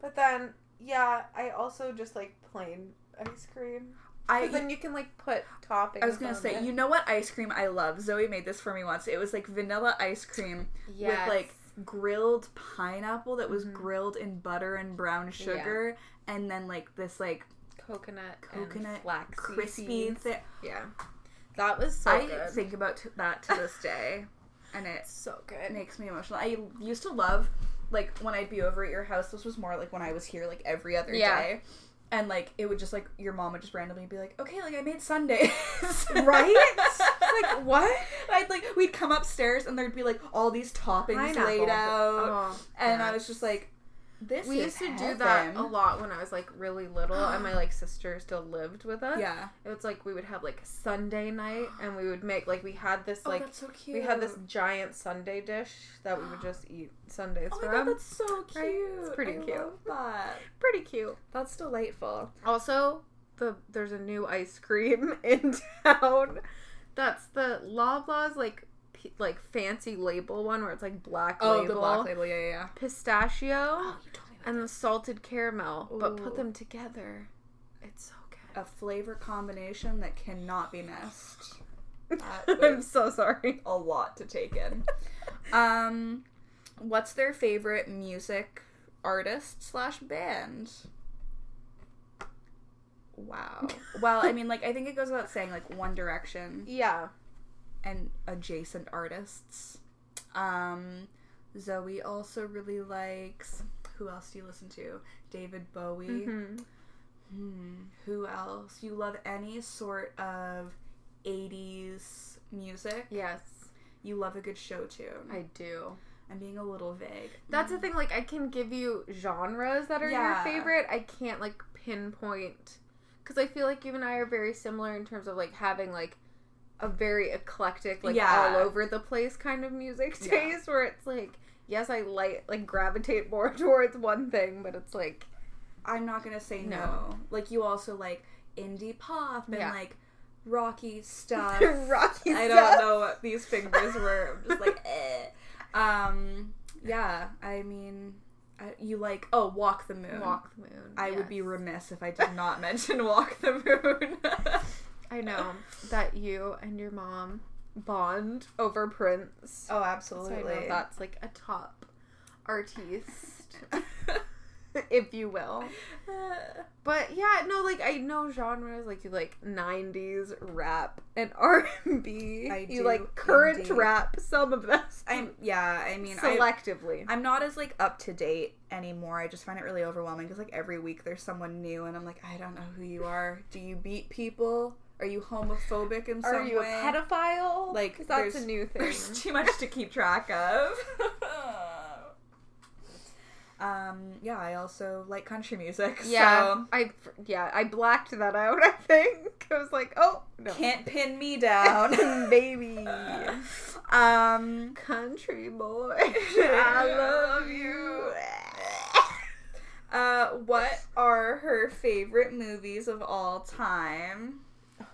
But then, yeah, I also just like plain ice cream. I then you can like put toppings. I was gonna on say, it. you know what ice cream I love? Zoe made this for me once. It was like vanilla ice cream yes. with like grilled pineapple that was Mhm. grilled in butter and brown sugar, and then like this like coconut, coconut flax crispy thing. Yeah, that was so I good. think about t- that to this day, and it so good. It makes me emotional. I used to love like when I'd be over at your house. This was more like when I was here, like every other Yeah. day. And like it would just like your mom would just randomly be like, "Okay, like I made sundaes." Right? like what? I'd like we'd come upstairs and there'd be like all these toppings Pineapple. laid out, Oh, and I was just like, "This." We used to do that a lot when I was like really little, and my like sister still lived with us. Yeah. It was like we would have like Sunday night, and we would make like we had this oh, like that's so cute. we had this giant sundae dish that we would just eat sundaes Oh my from. god, that's so cute. Right? It's pretty I cute. love that. pretty cute. That's delightful. Also, the there's a new ice cream in town. That's the Loblaws like like fancy label one where it's like black Oh, label, the black label. Yeah, yeah. yeah. pistachio, Oh, you told me about and the salted caramel, but put them together. It's so good. a flavor combination that cannot be missed. I'm so sorry. a lot to take in. um, what's their favorite music artist slash band? Wow. Well, I mean, like I think it goes without saying, like One Direction Yeah. And adjacent artists. Um, Zoe also really likes. Who else do you listen to? David Bowie. hmm Hmm. Who else? You love any sort of 80s music? Yes, You love a good show tune. I do. I'm being a little vague. That's the thing. Like, I can give you genres that are Yeah. your favorite. I can't like pinpoint because I feel like you and I are very similar in terms of like having like a very eclectic, like Yeah. all over the place kind of music Yeah. taste. Where it's like, yes, I like like gravitate more towards one thing, but it's like, I'm not gonna say no. No. Like you also like indie pop and Yeah. like rocky stuff. rocky. I don't know what these fingers were. I'm just like, eh. Um, yeah. I mean, I, you like oh, Walk the Moon. Walk the moon. I would be remiss if I did not mention Walk the Moon. I know that you and your mom bond over Prince. oh, So absolutely. I know that's like a top artiste, if you will. But yeah, no, like I know genres like you like '90s rap and R&B. I you do, like current indeed. rap, some of this. I'm yeah. I mean, I, selectively. I'm not as like up to date anymore. I just find it really overwhelming because like every week there's someone new, and I'm like, I don't know who you are. Do you beat people? Are you homophobic in some way? Are you way? a pedophile? Like that's there's- a new thing. There's too much to keep track of. um, yeah, I also like country music. Yeah, I yeah I blacked that out. I think I was like, oh no, can't pin me down, baby. um, Country boy, I love you. uh, what are her favorite movies of all time?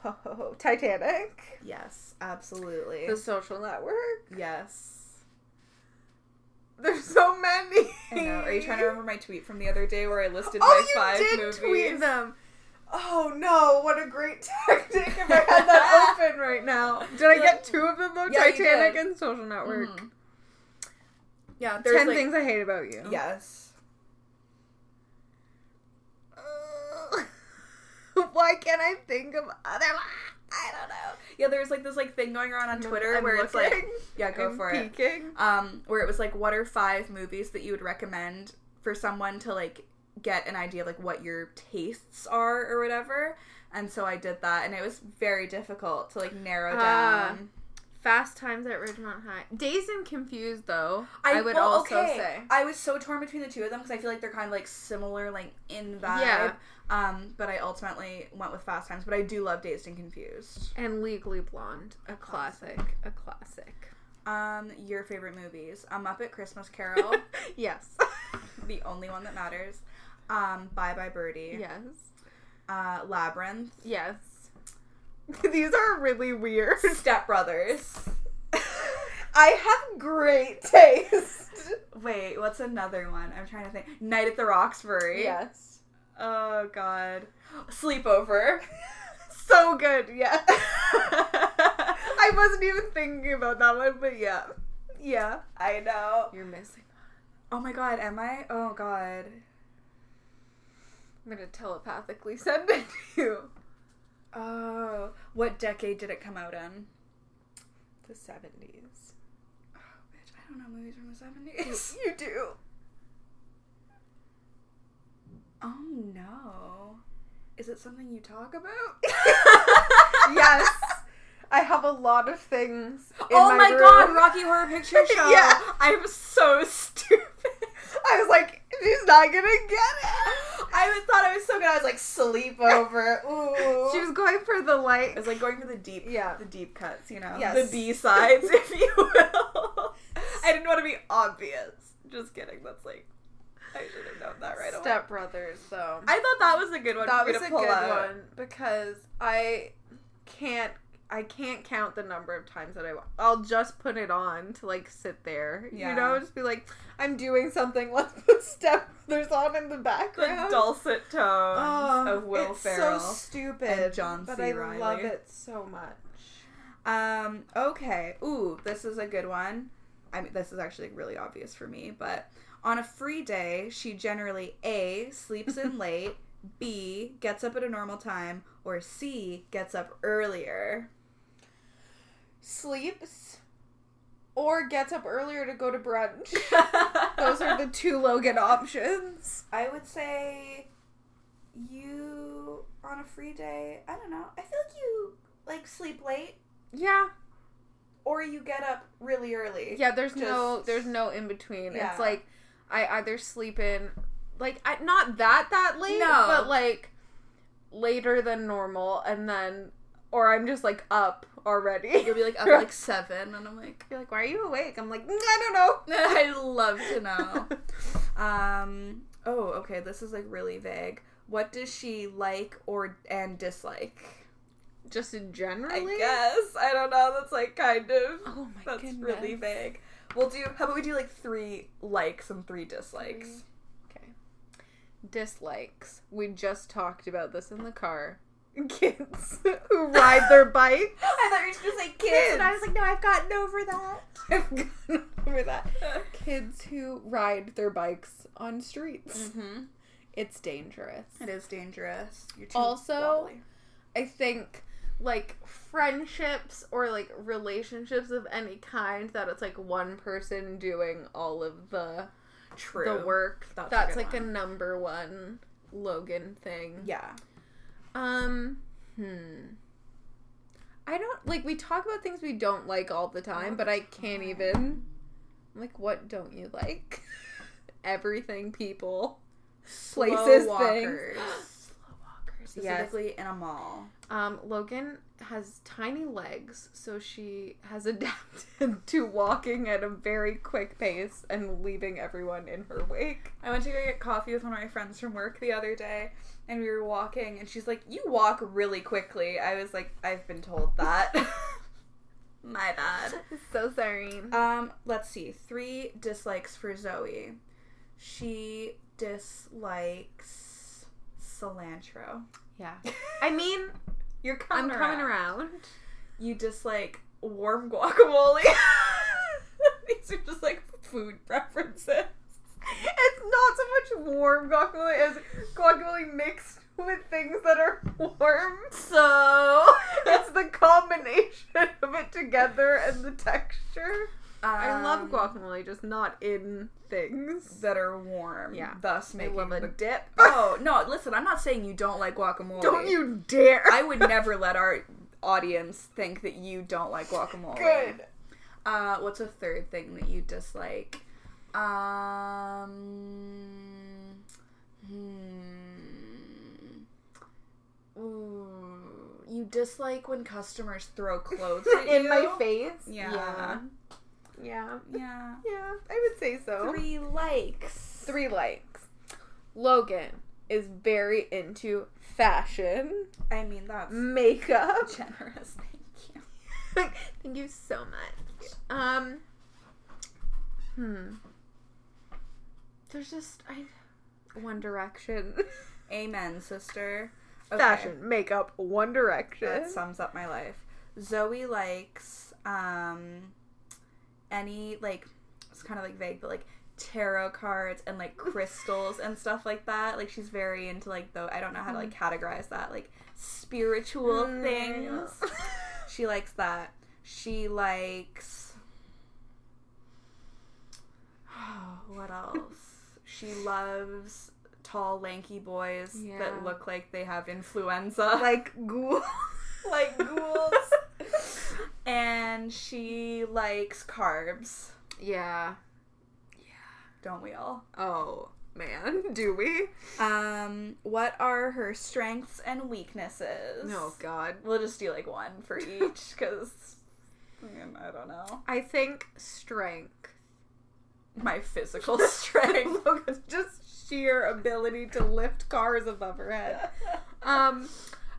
Oh, Titanic, Yes, absolutely. The Social Network. yes. There's so many. I know. Are you trying to remember my tweet from the other day where I listed Oh, my you did movies? tweet them. Oh no! What a great tactic! If I had that open right now, did I get two of them though? Yeah, Titanic and Social Network. Mhm. Yeah, there's Ten like, things I hate about you. Yes. Ugh. Why can't I think of other? I don't know. Yeah, there's like this like thing going around on Twitter I'm where it's like yeah, go I'm for it. Um, where it was like, what are five movies that you would recommend for someone to like get an idea of like what your tastes are or whatever. And so I did that, and it was very difficult to like narrow Ah. down. Fast Times at Ridgemont High. Dazed and Confused, though, I, I, would well, also okay. say. I was so torn between the two of them because I feel like they're kind of like similar, like in vibe. Yeah. Um, but I ultimately went with Fast Times. But I do love Dazed and Confused. And Legally Blonde, a classic. A classic. Um, your favorite movies? A Muppet Christmas Carol, yes. the only one that matters. Um, Bye Bye Birdie. yes. Uh, Labyrinth. Yes. These are really weird. Step Brothers. I have great taste. Wait, what's another one? I'm trying to think. Night at the Roxbury. Yes. Oh God. Sleepover. So good, yeah. I wasn't even thinking about that one, but yeah. Yeah. I know. You're missing. Oh my God. Am I? Oh God. I'm gonna telepathically send it to you. Oh. What decade did it come out in? The 70s. Oh, bitch, I don't know movies from the seventies. You do. Oh no. Is it something you talk about? yes. I have a lot of things. In oh my, room. god, Rocky Horror Picture Show. Yeah. I'm so stupid. I was like, she's not gonna get it. I was, thought I was so good. I was like sleepover. Ooh. She was going for the light. I was like going for the deep, Yeah. the deep cuts, you know, Yes. the B sides, if you will. I didn't want to be obvious. Just kidding. That's like, I should have known that right away. Step Brothers, though. I thought that was a good one. that was a good out. one because I can't. I can't count the number of times that I I'll just put it on to like sit there. Yeah. You know, just be like, I'm doing something. Let's put Step Brothers on in the background. The dulcet tones Oh, of Will it's Ferrell. so stupid, and John but I Reilly. love it so much. Um, okay. Ooh, this is a good one. I mean, this is actually really obvious for me, but on a free day, she generally A, sleeps in late, B, gets up at a normal time, or C, gets up earlier. Sleeps or gets up earlier to go to brunch. Those are the two Logan options. I would say you on a free day, I don't know. I feel like you like sleep late Yeah, or you get up really early. yeah. There's no, there's no in between. Yeah. It's like I either sleep in, like I, not that that late, No. but like later than normal, and then or I'm just like up already. You'll be like up like seven, and I'm like, You're like, why are you awake? I'm like, "Mm, I don't know. I love to know. Um. Oh, okay. This is like really vague. What does she like or and dislike? Just in general. I guess I don't know. That's like kind of. Oh my that's goodness. really vague. We'll do. How about we do like three likes and three dislikes? Okay. Dislikes. We just talked about this in the car. Kids who ride their bike. I thought you were just gonna say Kids. and I was like, no, I've gotten over that. I've gotten over that. Kids who ride their bikes on streets. mm-hmm. It's dangerous. It is dangerous. You're too Also- wobbly. I think like friendships or like relationships of any kind that it's like one person doing all of the true. the work. That's That's, like a number one Logan thing. Yeah. Um, hmm. I don't like we talk about things we don't like all the time, All but the I can't time. even like what don't you like? Everything people places Slow things. walkers. Slow walkers. Yes. In a mall. Um, Logan has tiny legs, so she has adapted to walking at a very quick pace and leaving everyone in her wake. I went to go get coffee with one of my friends from work the other day, and we were walking, and she's like, "You walk really quickly." I was like, "I've been told that." My bad. So sorry. Um, let's see. Three dislikes for Zoe. She dislikes cilantro. yeah. I mean, You're coming I'm coming around. around. You dislike warm guacamole. These are just like food preferences. It's not so much warm guacamole as guacamole mixed with things that are warm. So It's the combination of it together and the texture. I love Um, guacamole, just not in things. that are warm. Yeah. Thus I making love a the dip. Oh no! Listen, I'm not saying you don't like guacamole. Don't you dare. I would never let our audience think that you don't like guacamole. Good. Uh, what's a third thing that you dislike? Um. Hmm. Ooh, you dislike when customers throw clothes at In you? my face. Yeah. Yeah. Yeah. Yeah. Yeah, I would say so. Three likes. Three likes. Logan is very into fashion, I mean, that's makeup. generous. Thank you. Thank you so much. Um. Hmm. There's just I. One Direction. Amen, sister. Okay. Fashion, makeup, One Direction. That sums up my life. Zoe likes um any like it's kind of like vague, but like tarot cards and like crystals and stuff like that. Like she's very into like though I don't know how to like categorize that like spiritual Mm. things. She likes that. She likes what else? She loves tall lanky boys Yeah. that look like they have influenza like ghouls. like ghouls. and she likes carbs, yeah. Yeah. Don't we all? Oh man, do we? Um, what are her strengths and weaknesses? Oh god. We'll just do like one for each because I don't know. I think strength. My physical strength. Just sheer ability to lift cars above her head. Um,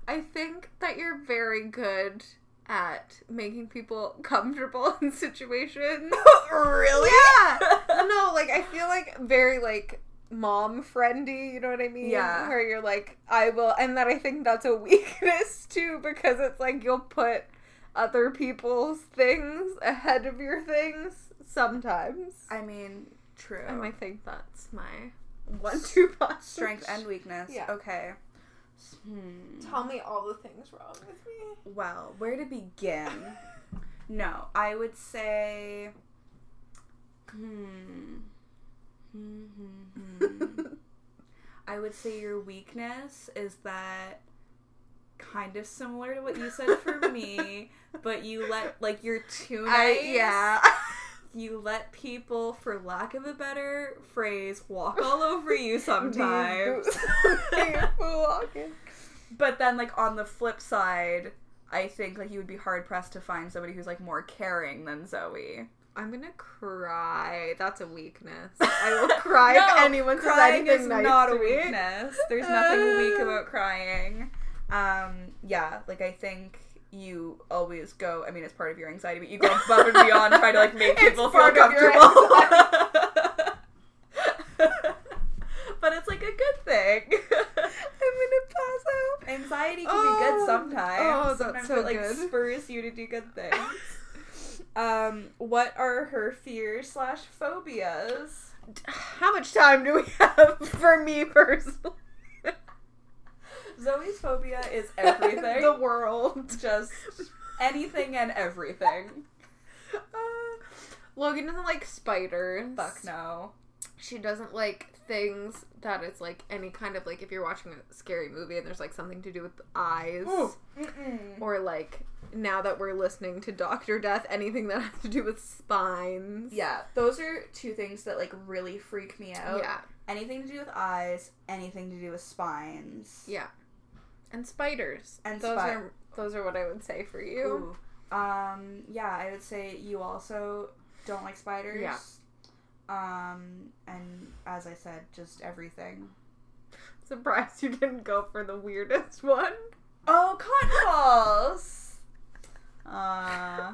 I think that you're very good at making people comfortable in situations. really? Yeah. no, like I feel like very like mom friendly, you know what I mean? Yeah. Where you're like, I will and that I think that's a weakness too, because it's like you'll put other people's things ahead of your things sometimes. I mean, true. And I think that's my one two punch. Strength and weakness. Yeah. Okay. Hmm. Tell me all the things wrong with me. Well, where to begin? no, I would say. Hmm. Hmm, hmm, hmm. I would say your weakness is that kind of similar to what you said for me, but you let like you're too nice. I, yeah. You let people, for lack of a better phrase, walk all over you sometimes. But then, like on the flip side, I think like you would be hard pressed to find somebody who's like more caring than Zoe. I'm gonna cry. That's a weakness. I will cry No, if anyone says crying anything is nice not to a me. weakness. There's nothing weak about crying. Um, yeah, like I think you always go. I mean, it's part of your anxiety, but you go above and beyond trying to like make people feel part of your comfortable. but it's like a good thing. I'm gonna pass out. Anxiety can be Oh, good sometimes. oh, that's sometimes so it like good. spurs you to do good things. um, what are her fears slash phobias? How much time do we have for me personally? Zoe's phobia is everything. the world. Just anything and everything. Uh, Logan doesn't like spiders. Fuck no. She doesn't like things that it's like any kind of like if you're watching a scary movie and there's like something to do with eyes. Or like now that we're listening to Doctor Death, anything that has to do with spines. Yeah, those are two things that like really freak me out. Yeah. Anything to do with eyes, anything to do with spines. Yeah. And spiders. And those spi- are those are what I would say for you. Ooh. Um, yeah, I would say you also don't like spiders. Yeah. Um, and as I said, just everything. Surprised you didn't go for the weirdest one. Oh, cotton balls! Uh,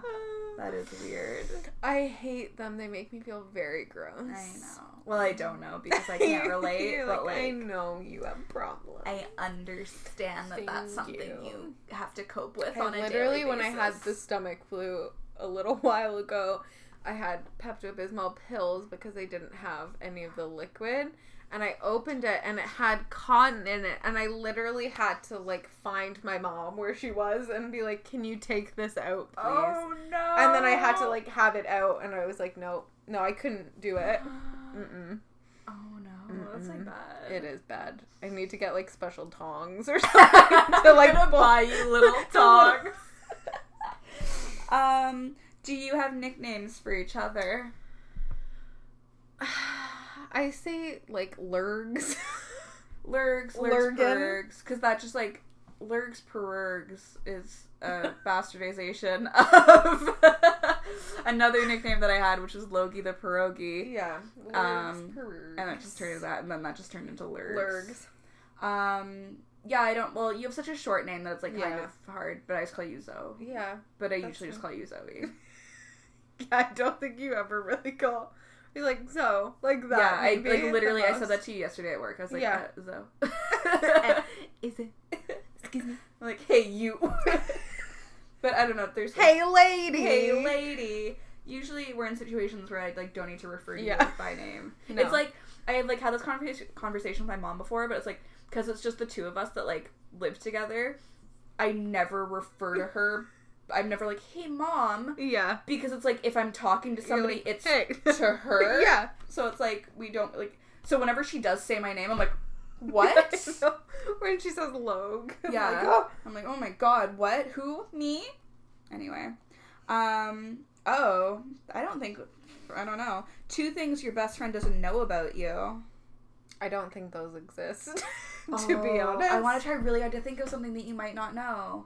that is weird. I hate them. They make me feel very gross. I know. Well, I don't know because I can't relate, but I like, know you have problems. I understand that that's something you. you. have to cope with I on a literally, when I had the stomach flu a little while ago, I had Pepto Bismol pills because they didn't have any of the liquid. And I opened it and it had cotton in it. And I literally had to like find my mom where she was and be like, Can you take this out, please? Oh no! And then I had to like have it out and I was like, No, no, I couldn't do it. Mm-mm. Oh no, that's like bad. It is bad. I need to get like special tongs or something to like pull- buy you little to dogs. um, do you have nicknames for each other? I say like lurgs. Lurgs, Lurgs. Perurgs, because that just like Lurgs Perurgs is a bastardization of another nickname that I had, which was Logie the Pierogi, yeah. Um, perurgs. and that just turned into that, and then that just turned into Lurgs. lurgs. Um, yeah, I don't. Well, you have such a short name that it's like kind of hard, but I just call you Zoe. Yeah. But I usually just call you Zoe. I don't think you ever really call. You're like so like that. yeah, I like literally. I said that to you yesterday at work. I was like, Yeah. uh, Zoe. Is it? Excuse me. I'm like, hey, you. but I don't know. if There's like, Hey, lady. hey, lady. Usually, we're in situations where I like don't need to refer to Yeah. you like, by name. No. It's like I had like had this conversation conversation with my mom before, but it's like because it's just the two of us that like live together. I never refer to her. I'm never like, hey, mom, Yeah. because it's like if I'm talking to somebody, like, it's hey. to her. yeah. So it's like we don't like. So whenever she does say my name, I'm like, what? When she says Logue. I'm Yeah. like, oh. I'm like, oh my god, what? Who? Me? Anyway. Um, oh, I don't think, I don't know. Two things your best friend doesn't know about you. I don't think those exist. to be Oh, honest. I want to try really hard to think of something that you might not know.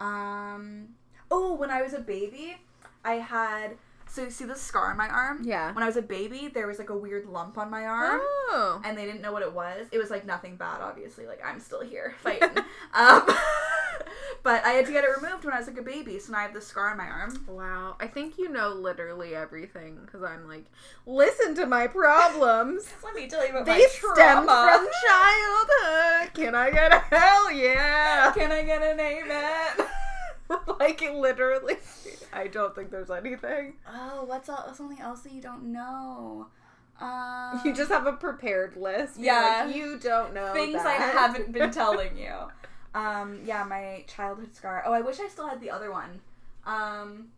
Um, oh, when I was a baby, I had, so you see the scar on my arm? Yeah. When I was a baby, there was like a weird lump on my arm. Oh. and they didn't know what it was. It was like nothing bad, obviously. Like I'm still here fighting. um, but I had to get it removed when I was like a baby, so now I have this scar on my arm. Wow. I think you know literally everything because I'm like, listen to my problems. Let me tell you about they my stem trauma. from childhood. Can I get a hell yeah? Can I get an amen? like literally. I don't think there's anything. oh, what's all, something else that you don't know? Um, You just have a prepared list. Yeah. like, you don't know things I haven't been telling you. Um, yeah, my childhood scar. Oh, I wish I still had the other one. Um,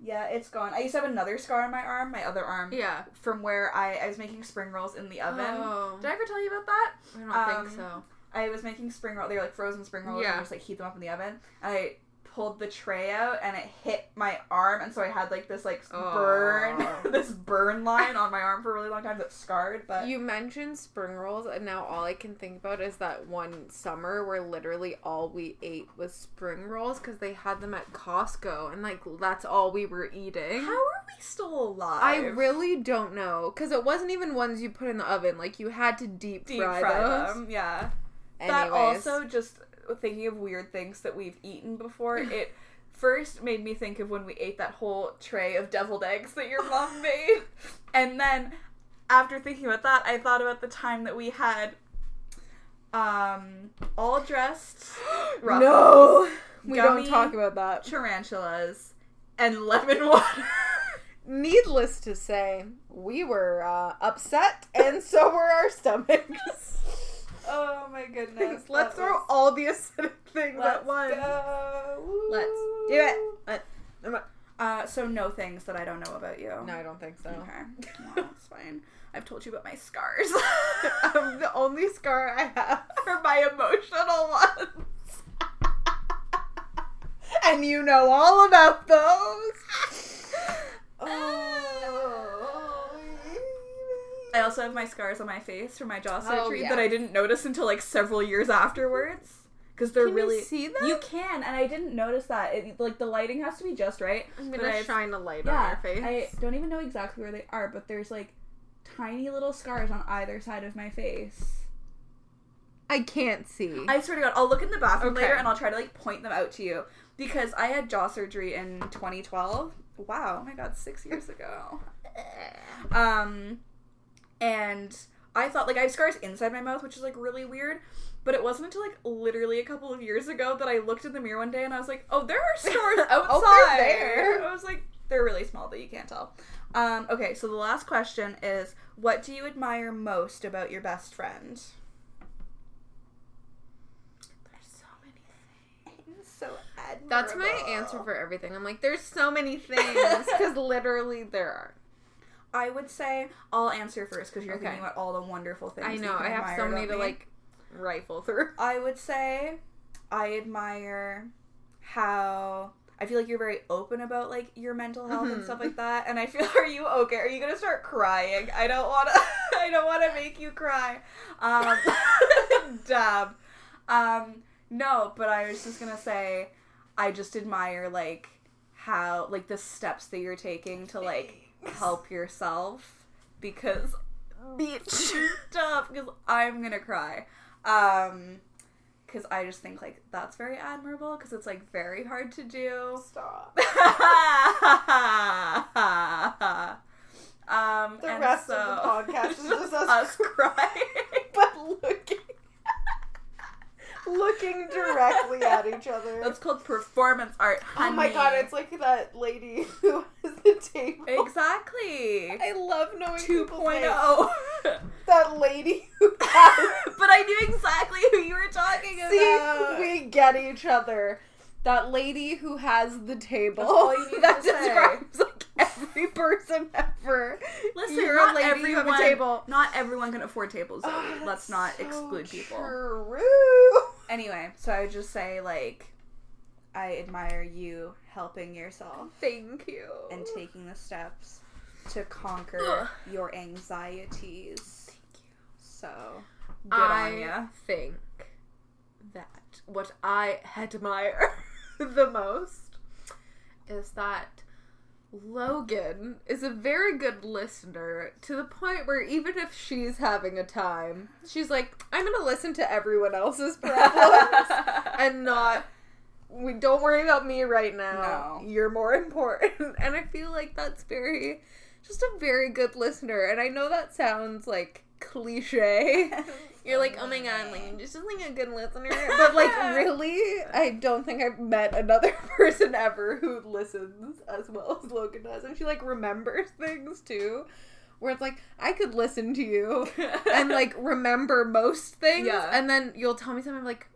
yeah, it's gone. I used to have another scar on my arm, my other arm, Yeah. from where I, I was making spring rolls in the oven. Oh. Did I ever tell you about that? I don't Um, think so. I was making spring rolls. They were like frozen spring rolls. And Yeah. I just like heat them up in the oven. I pulled the tray out and it hit my arm, and so I had like this like Oh. burn, this burn line on my arm for a really long time that scarred. But You mentioned spring rolls, and now all I can think about is that one summer where literally all we ate was spring rolls because they had them at Costco, and like that's all we were eating. how are we still alive? I really don't know because it wasn't even ones you put in the oven. Like you had to deep, deep fry, fry those. them. Yeah. Anyways, That also just thinking of weird things that we've eaten before. It first made me think of when we ate that whole tray of deviled eggs that your mom made, and then after thinking about that, I thought about the time that we had um all dressed ruffles, no, we don't talk about that. tarantulas and lemon water. Needless to say, we were uh, upset, and so were our stomachs. Oh my goodness! Let's throw was- all the acidic things Let's at once. Let's do it. Let- Uh, so no things that I don't know about you. No, I don't think so. Okay. Well, that's fine. I've told you about my scars. um, the only scar I have, Are my emotional ones. and you know all about those. Oh. I also have my scars on my face from my jaw surgery yeah. that I didn't notice until like several years afterwards. Because they're Can really. you see that? You can, and I didn't notice that. It, like the lighting has to be just right. I'm but gonna I- shine a light Yeah, on your face. I don't even know exactly where they are, but there's like tiny little scars on either side of my face. I can't see. I swear to God, I'll look in the bathroom Okay. later and I'll try to like point them out to you because I had jaw surgery in 2012. Wow, oh my God, six years ago. Um, and I thought like I have scars inside my mouth, which is like really weird. But it wasn't until like literally a couple of years ago that I looked in the mirror one day and I was like, "Oh, there are scars outside." Oh, they're there. I was like, "They're really small that you can't tell." Um, okay, so the last question is, what do you admire most about your best friend? There's so many things. So admirable. That's my answer for everything. I'm like, there's so many things because literally there are. I would say I'll answer first because you're Okay. thinking about all the wonderful things. I know. I have so many to me. like rifle through. I would say I admire how I feel like you're very open about like your mental health and Mhm. stuff like that. And I feel are you okay? Are you gonna start crying? I don't wanna I don't wanna make you cry. Um dab. Um no, but I was just gonna say I just admire like how like the steps that you're taking to like help yourself because Beach. tough because I'm gonna cry. Um, because I just think like that's very admirable because it's like very hard to do. Stop. um, The rest so, of the podcast is just us us crying. But looking looking directly at each other. That's called performance art. oh my god, it's like that lady who has the table. exactly I love knowing people's names. 2.0. That lady who has but I knew exactly who you were talking See, about. we get each other. That lady who has the table. That's all you need that to say. describes like every person ever. Listen, You're not a lady, you have a table. Not everyone can afford tables. Oh, Let's not so exclude people. True. Anyway, so I would just say like, I admire you helping yourself Thank you. and taking the steps to conquer Ugh. your anxieties. So good I on ya. think that what I admire the most is that Logan is a very good listener to the point where even if she's having a time, she's like, I'm gonna listen to everyone else's problems and not. We don't worry about me right now. No. You're more important, and I feel like that's very, just a very good listener. And I know that sounds like cliche. You're like, oh my god, like you're just like a good listener. But like, really, I don't think I've met another person ever who listens as well as Logan does, and she like remembers things too. Where it's like, I could listen to you and like remember most things, Yeah. and then you'll tell me something I'm like,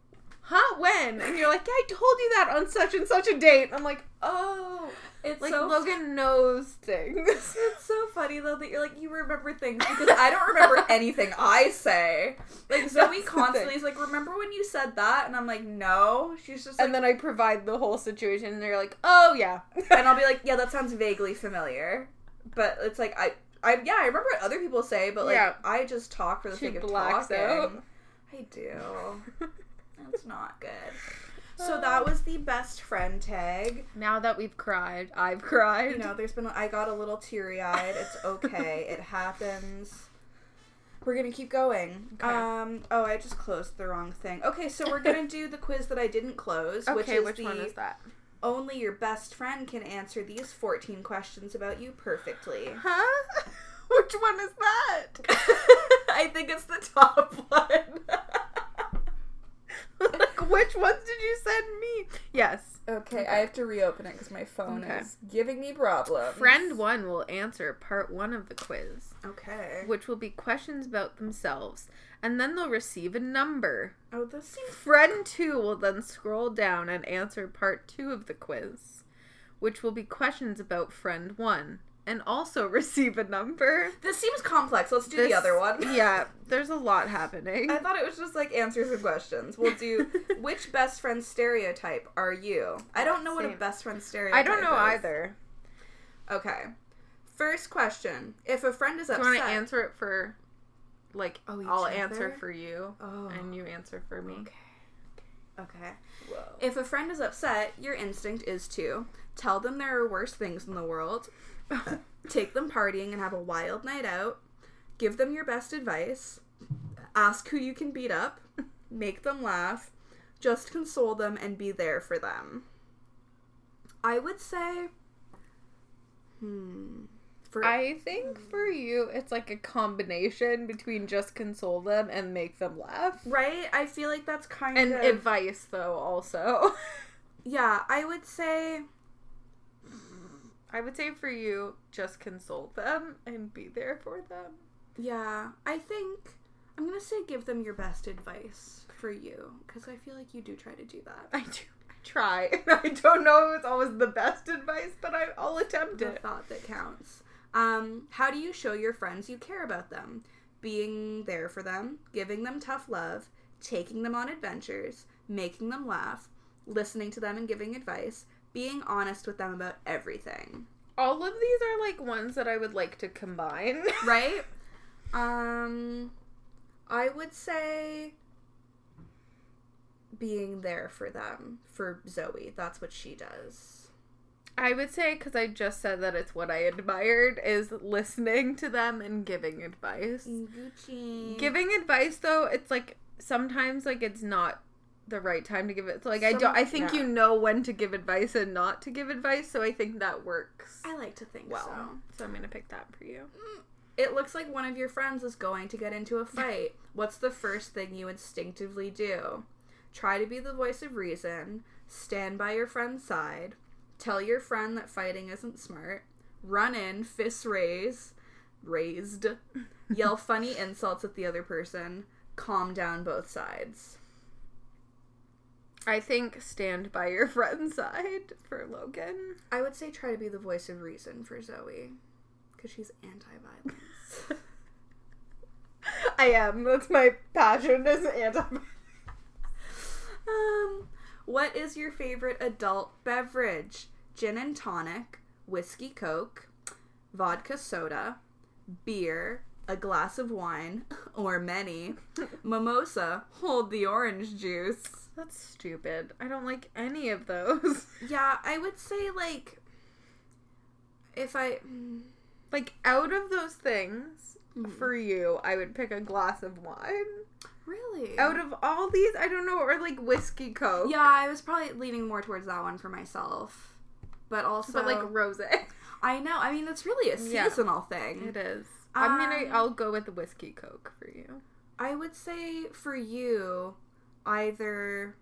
huh, when? And you're like, yeah, I told you that on such and such a date. I'm like, oh, it's like so Logan knows things. It's so funny though that you're like you remember things because I don't remember anything I say. Like Zoe That's constantly is like, "Remember when you said that?" And I'm like, "No." She's just like, and then I provide the whole situation, and they're like, oh yeah, and I'll be like, "Yeah, that sounds vaguely familiar," but it's like I, I yeah, I remember what other people say, but like Yeah. I just talk for the She sake of talking. out. I do. That's not good. So that was the best friend tag. Now that we've cried, I've cried. You know, there's been I got a little teary eyed. It's okay. it happens. We're gonna keep going. Okay. Um. Oh, I just closed the wrong thing. Okay, so we're gonna do the quiz that I didn't close, which okay, is which the one is that? only your best friend can answer these 14 questions about you perfectly. Huh? which one is that? I think it's the top one. like, which ones did you send me? Yes. okay, I have to reopen it because my phone Okay. is giving me problems. Friend one will answer part one of the quiz, Okay. which will be questions about themselves, and then they'll receive a number. Oh, this seems. Friend two will then scroll down and answer part two of the quiz, which will be questions about friend one, and also receive a number. This seems complex. Let's do This- the other one. Yeah, there's a lot happening. I thought it was just like answers and questions. We'll do which best friend stereotype are you? I don't know what a best friend stereotype is. I don't know is. either. Okay. First question. If a friend is Do you upset. want to answer it for, like, Oh, I'll other? answer for you, Oh. and you answer for me. Okay. Okay. Whoa. If a friend is upset, your instinct is to tell them there are worse things in the world, take them partying and have a wild night out, give them your best advice, ask who you can beat up, make them laugh, just console them and be there for them. I would say hmm for I think for you, it's like a combination between just console them and make them laugh. right, I feel like that's kind And of And advice, though, also. Yeah, I would say I would say for you, just console them and be there for them. Yeah, I think I'm gonna say give them your best advice for you because I feel like you do try to do that. I do. I try. I don't know if it's always the best advice, but I, I'll attempt The it. thought that counts. Um, how do you show your friends you care about them? Being there for them, giving them tough love, taking them on adventures, making them laugh, listening to them and giving advice, being honest with them about everything. All of these are like ones that I would like to combine. Right? um I would say being there for them for Zoe. That's what she does. I would say because I just said that it's what I admired is listening to them and giving advice. Gucci. Giving advice though, it's like sometimes like it's not the right time to give it. So like I don't. I think yeah. you know when to give advice and not to give advice. So I think that works I like to think well. so. So I'm gonna pick that for you. Mm. It looks like one of your friends is going to get into a fight. What's the first thing you instinctively do? Try to be the voice of reason, stand by your friend's side, tell your friend that fighting isn't smart, run in, fists raise, raised, yell funny insults at the other person, calm down both sides. I think stand by your friend's side for Logan. I would say try to be the voice of reason for Zoe because she's anti-violence. I am. That's my passion is anti. Violence. Um, what is your favorite adult beverage? Gin and tonic, whiskey coke, vodka soda, beer, a glass of wine, or many, mimosa, hold the orange juice. That's stupid. I don't like any of those. Yeah, I would say like if I mm, Like out of those things, Mhm. for you, I would pick a glass of wine. really Out of all these, I don't know, or like whiskey coke. yeah, I was probably leaning more towards that one for myself. But also, but like rose. I know. I mean, it's really a Yeah. seasonal thing. It is. I'm gonna. Um, I'll go with the whiskey coke for you. I would say for you, either.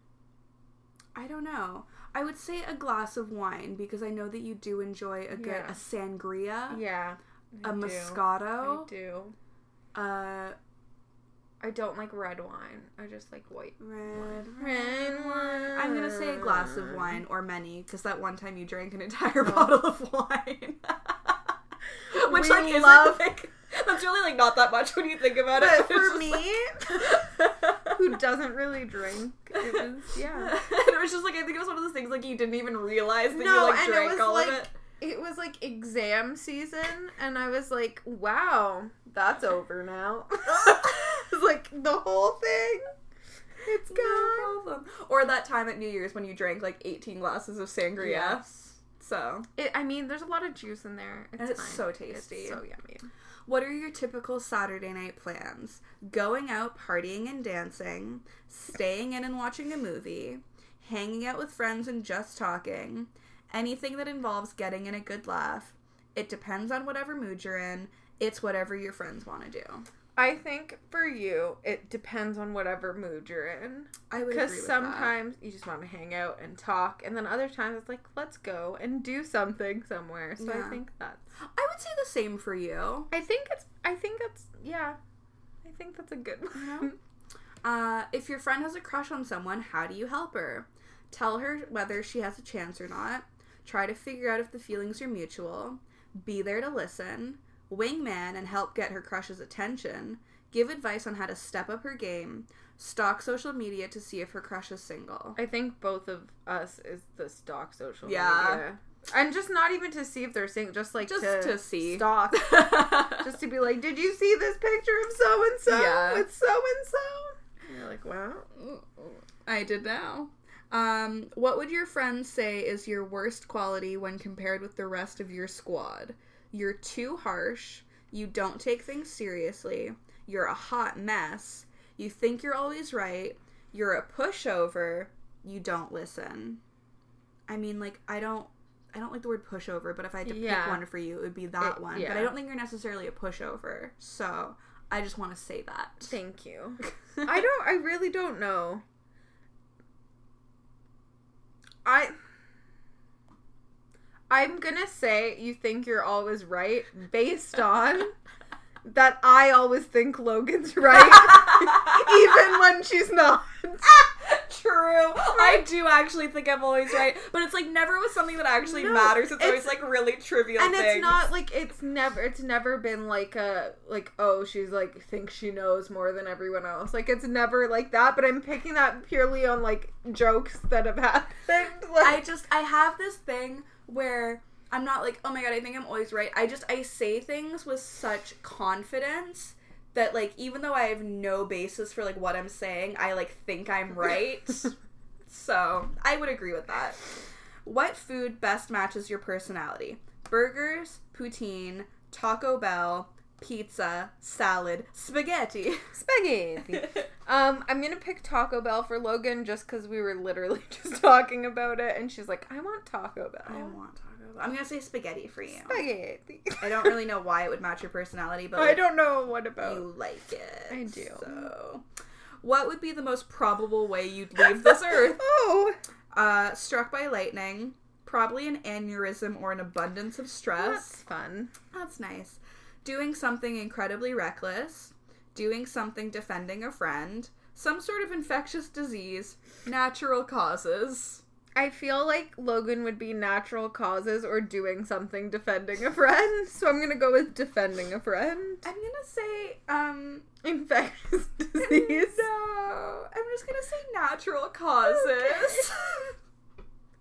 I don't know. I would say a glass of wine because I know that you do enjoy a good Yeah. a sangria, Yeah. a I do. I moscato, do. uh, I don't like red wine. I just like white. red Red wine. I'm gonna say a glass of wine or many because that one time you drank an entire Oh. bottle of wine, which We like isn't love- like that's really like not that much when you think about it. But It's for me, who doesn't really drink, it was yeah. and it was just like I think it was one of those things like you didn't even realize that No, you like drank was, all like, of it. It was like exam season, and I was like, "Wow, that's over now." it was like the whole thing. It's No gone. problem. Or that time at New Year's when you drank like 18 glasses of sangria. Yes. So, It, I mean, there's a lot of juice in there. It's, And it's fine. so tasty. It's so yummy. What are your typical Saturday night plans? Going out, partying and dancing, staying in and watching a movie, hanging out with friends and just talking, anything that involves getting in a good laugh. It depends on whatever mood you're in. It's whatever your friends want to do. I think for you, it depends on whatever mood you're in. I would Because with that. sometimes you just want to hang out and talk, and then other times it's like, let's go and do something somewhere. So Yeah. I think that's. I would say the same for you. I think it's. I think it's. Yeah. I think that's a good one. Uh, if your friend has a crush on someone, how do you help her? Tell her whether she has a chance or not. Try to figure out if the feelings are mutual. Be there to listen. Wingman and help get her crush's attention. Give advice on how to step up her game. Stalk social media to see if her crush is single. I think both of us is the stock social Yeah. media. And just not even to see if they're single, just like Just to, to see. stalk. just to be like, did you see this picture of so and so with so and so? You're like, wow. I did now. Um, what would your friends say is your worst quality when compared with the rest of your squad? You're too harsh. You don't take things seriously. You're a hot mess. You think you're always right. You're a pushover. You don't listen. I mean, like, I don't. I don't like the word pushover, but if I had to Yeah. pick one for you, it would be that It- one. But. I don't think you're necessarily a pushover. So I just want to say that. Thank you. I don't. I really don't know. I. I'm gonna say you think you're always right based on that I always think Logan's right, even when she's not. True. I do actually think I'm always right, but it's like never with something that actually No, matters. It's, always like really trivial and things. it's not like it's never it's never been like a like oh she's like thinks she knows more than everyone else like it's never like that but i'm picking that purely on like jokes that have happened like I just I have this thing where I'm not like, oh my god, I think I'm always right. I just I say things with such confidence that like even though I have no basis for like what I'm saying, I like think I'm right. so I would agree with that. What food best matches your personality? Burgers, poutine, Taco Bell, pizza, salad, spaghetti. spaghetti um i'm gonna pick taco bell for logan just because we were literally just talking about it and she's like i want taco bell I want Taco Bell. I'm gonna say spaghetti for you. spaghetti I don't really know why it would match your personality, but i don't know what about you like it. I do. So, what would be the most probable way you'd leave this earth? oh Uh, struck by lightning, probably an aneurysm or an abundance of stress. that's stress. fun That's nice. Doing something incredibly reckless, doing something defending a friend, some sort of infectious disease, natural causes. I feel like Logan would be natural causes or doing something defending a friend. So I'm gonna go with defending a friend. I'm gonna say, um, Infectious disease. no. I'm just gonna say natural causes.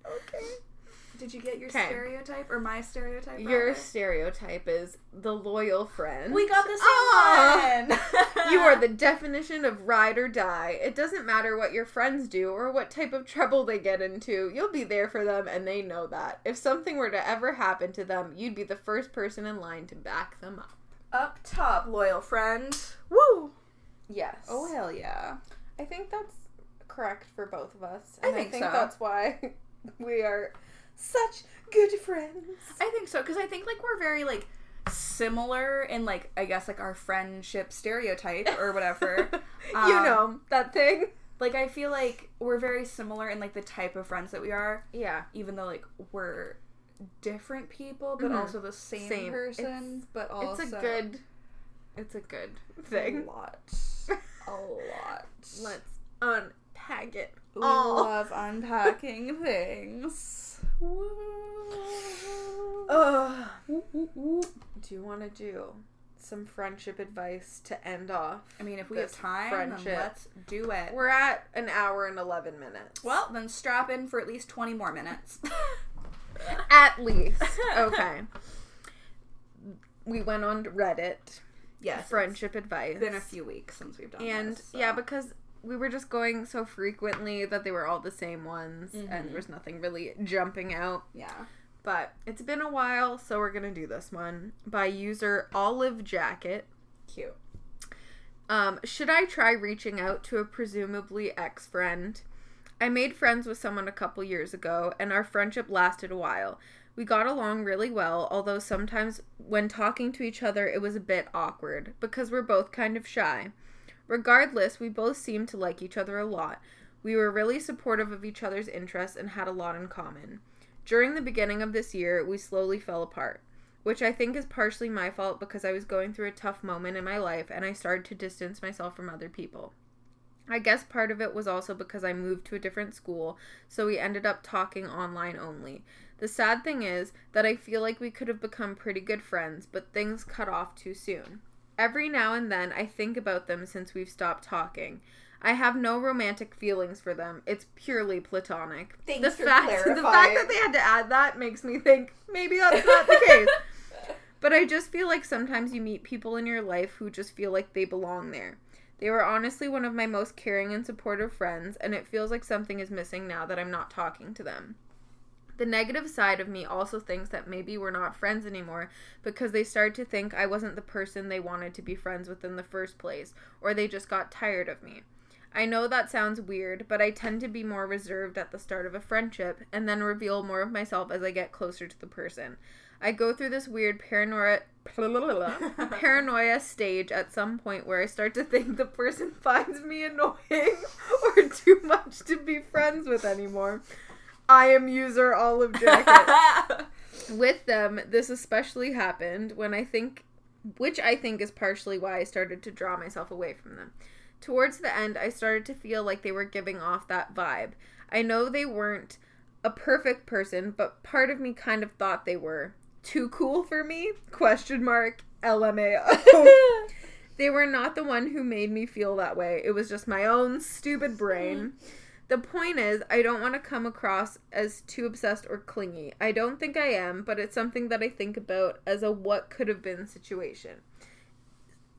Okay. Did you get your 'Kay. stereotype or my stereotype? Your rather? stereotype is the loyal friend. We got the same Ah! one. You are the definition of ride or die. It doesn't matter what your friends do or what type of trouble they get into. You'll be there for them and they know that. If something were to ever happen to them, you'd be the first person in line to back them up. up top, loyal friend. Woo! Yes. Oh hell yeah! I think that's correct for both of us. I And think so. that's why we are such good friends. I think so because I think like we're very like similar in like I guess like our friendship stereotype or whatever. you Um, know that thing. like I feel like we're very similar in like the type of friends that we are, Yeah. even though like we're different people, but Mhm. also the same, Same. person. but also it's a good. It's a good a thing. lot, a lot. Let's unpack it. We all. love unpacking things. Woo. Do you want to do some friendship advice to end off? I mean, if we have time, friendship. let's do it. We're at an hour and 11 minutes. Well, then strap in for at least 20 more minutes. at least. Okay. We went on Reddit. yes. Friendship advice. It's been a few weeks since we've done And this. so. yeah, because we were just going so frequently that they were all the same ones Mhm. and there was nothing really jumping out. Yeah. But it's been a while, so we're gonna do this one by user Olive Jacket. Cute. Um, should I try reaching out to a presumably ex friend? I made friends with someone a couple years ago, and our friendship lasted a while. We got along really well, although sometimes when talking to each other, it was a bit awkward because we're both kind of shy. Regardless, we both seemed to like each other a lot. We were really supportive of each other's interests and had a lot in common. During the beginning of this year, we slowly fell apart, which I think is partially my fault because I was going through a tough moment in my life and I started to distance myself from other people. I guess part of it was also because I moved to a different school, so we ended up talking online only. The sad thing is that I feel like we could have become pretty good friends, but things cut off too soon. Every now and then I think about them since we've stopped talking. I have no romantic feelings for them. It's purely platonic. Thanks the for fact the fact that they had to add that makes me think maybe that's not the case. But I just feel like sometimes you meet people in your life who just feel like they belong there. They were honestly one of my most caring and supportive friends, and it feels like something is missing now that I'm not talking to them. The negative side of me also thinks that maybe we're not friends anymore because they started to think I wasn't the person they wanted to be friends with in the first place, or they just got tired of me. I know that sounds weird, but I tend to be more reserved at the start of a friendship and then reveal more of myself as I get closer to the person. I go through this weird paranoia paranoia stage at some point where I start to think the person finds me annoying or too much to be friends with anymore. I am user olive jacket. with them, this especially happened when I think which I think is partially why I started to draw myself away from them. Towards the end, I started to feel like they were giving off that vibe. I know they weren't a perfect person, but part of me kind of thought they were too cool for me? Question mark LMAO. they were not the one who made me feel that way. It was just my own stupid brain. Mm-hmm. The point is, I don't want to come across as too obsessed or clingy. I don't think I am, but it's something that I think about as a what could have been situation.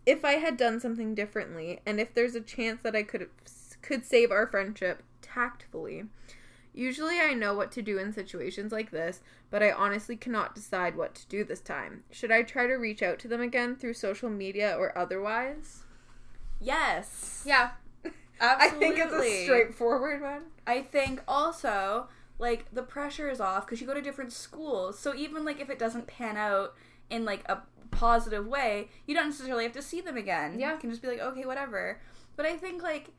If I had done something differently, and if there's a chance that I could could save our friendship tactfully. Usually I know what to do in situations like this, but I honestly cannot decide what to do this time. Should I try to reach out to them again through social media or otherwise? Yes. Yeah. Absolutely. I think it's a straightforward one. I think also like the pressure is off because you go to different schools. So even like if it doesn't pan out in like a positive way, you don't necessarily have to see them again. Yeah. You can just be like, okay, whatever. But I think like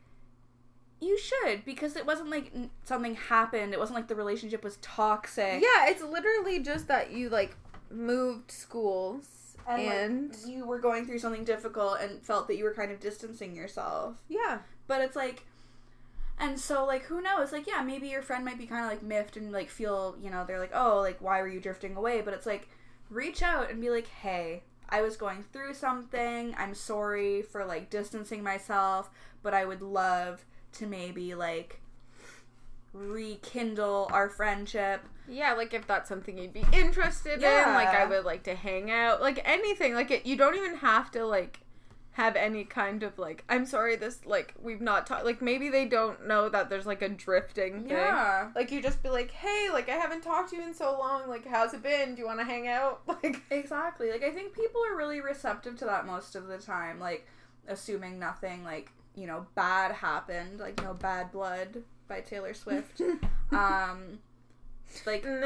you should because it wasn't like something happened. It wasn't like the relationship was toxic. Yeah, it's literally just that you like moved schools And, and, like, you were going through something difficult and felt that you were kind of distancing yourself. yeah. But it's like, and so like who knows? Like yeah, maybe your friend might be kind of like miffed and like feel you know they're like oh like why were you drifting away? But it's like reach out and be like hey I was going through something. I'm sorry for like distancing myself, but I would love to maybe like rekindle our friendship. Yeah, like if that's something you'd be interested in, like I would like to hang out, like anything. Like it, you don't even have to like have any kind of like I'm sorry this like we've not talked like maybe they don't know that there's like a drifting thing. Yeah. Like you just be like, "Hey, like I haven't talked to you in so long. Like how's it been? Do you want to hang out?" Like Exactly. Like I think people are really receptive to that most of the time. Like assuming nothing like, you know, bad happened, like no bad blood by Taylor Swift. um like um,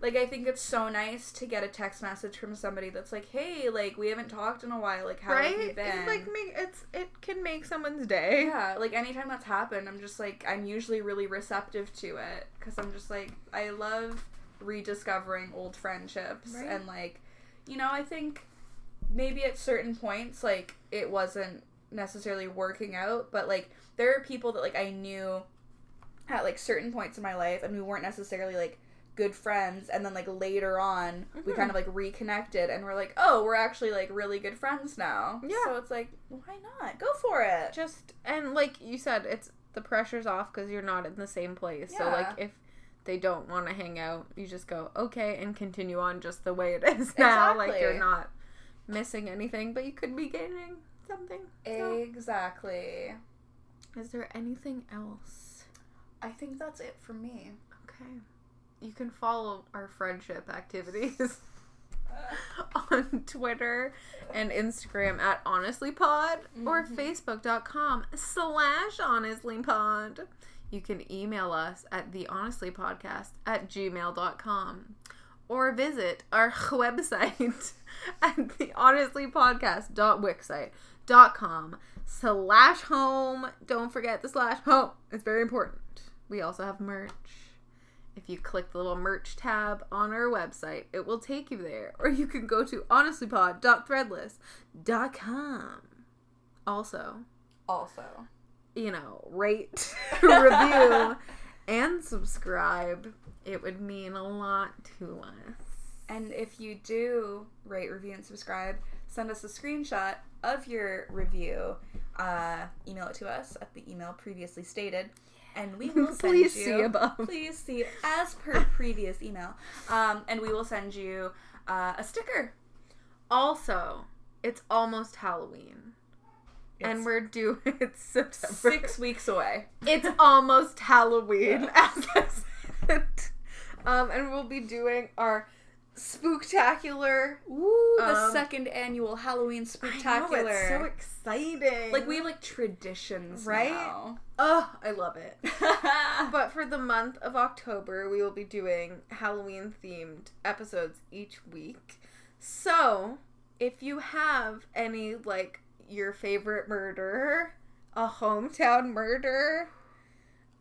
like I think it's so nice to get a text message from somebody that's like, "Hey, like we haven't talked in a while. Like how right? have you been?" It, like make it's it can make someone's day. yeah, like anytime that's happened, I'm just like I'm usually really receptive to it cuz I'm just like I love rediscovering old friendships Right. and like you know, I think maybe at certain points like it wasn't necessarily working out, but like there are people that like I knew at like certain points in my life and we weren't necessarily like good friends and then like later on we Mhm. kind of like reconnected and we're like oh we're actually like really good friends now Yeah. so it's like why not go for it just and like you said it's the pressure's off because you're not in the same place yeah. so like if they don't want to hang out you just go okay and continue on just the way it is now exactly. like you're not missing anything but you could be gaining something So, exactly is there anything else i think that's it for me okay you can follow our friendship activities on Twitter and Instagram at honestlypod or Mhm. facebook.com slash honestlypod. You can email us at the honestlypodcast at gmail.com or visit our website at the honestlypodcast.wixsite.com slash home. Don't forget the slash home. It's very important. We also have merch. If you click the little merch tab on our website, it will take you there. Or you can go to honestlypod.threadless.com. Also, also you know, rate, review, and subscribe. It would mean a lot to us. And if you do rate, review, and subscribe, send us a screenshot of your review. Uh, email it to us at the email previously stated, and we will send Please you. see above. Please see as per previous email, um, and we will send you uh, a sticker. Also, it's almost Halloween. and we're due it's September. six weeks away. It's almost Halloween, as I said. Um, and we'll be doing our spooktacular. Ooh, the Um, second annual Halloween I know, spectacular. it's so exciting. like we have like traditions, Right? now. Oh, I love it. But for the month of October, we will be doing Halloween themed episodes each week. So, if you have any, like, your favorite murder, a hometown murder,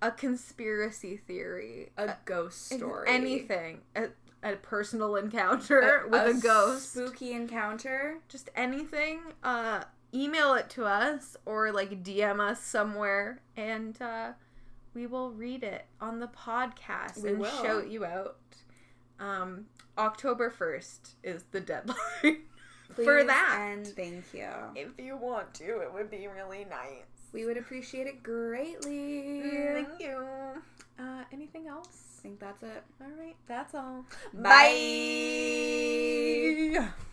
a conspiracy theory, a ghost story, anything, a, a personal encounter with a, ghost, spooky encounter. just anything, uh, email it to us or like DM us somewhere and uh, we will read it on the podcast We and will. shout you out. Um, October 1st is the deadline for that. And thank you. if you want to, it would be really nice. We would appreciate it greatly. Thank you. Uh, anything else? I think that's it. All right, that's all. Bye.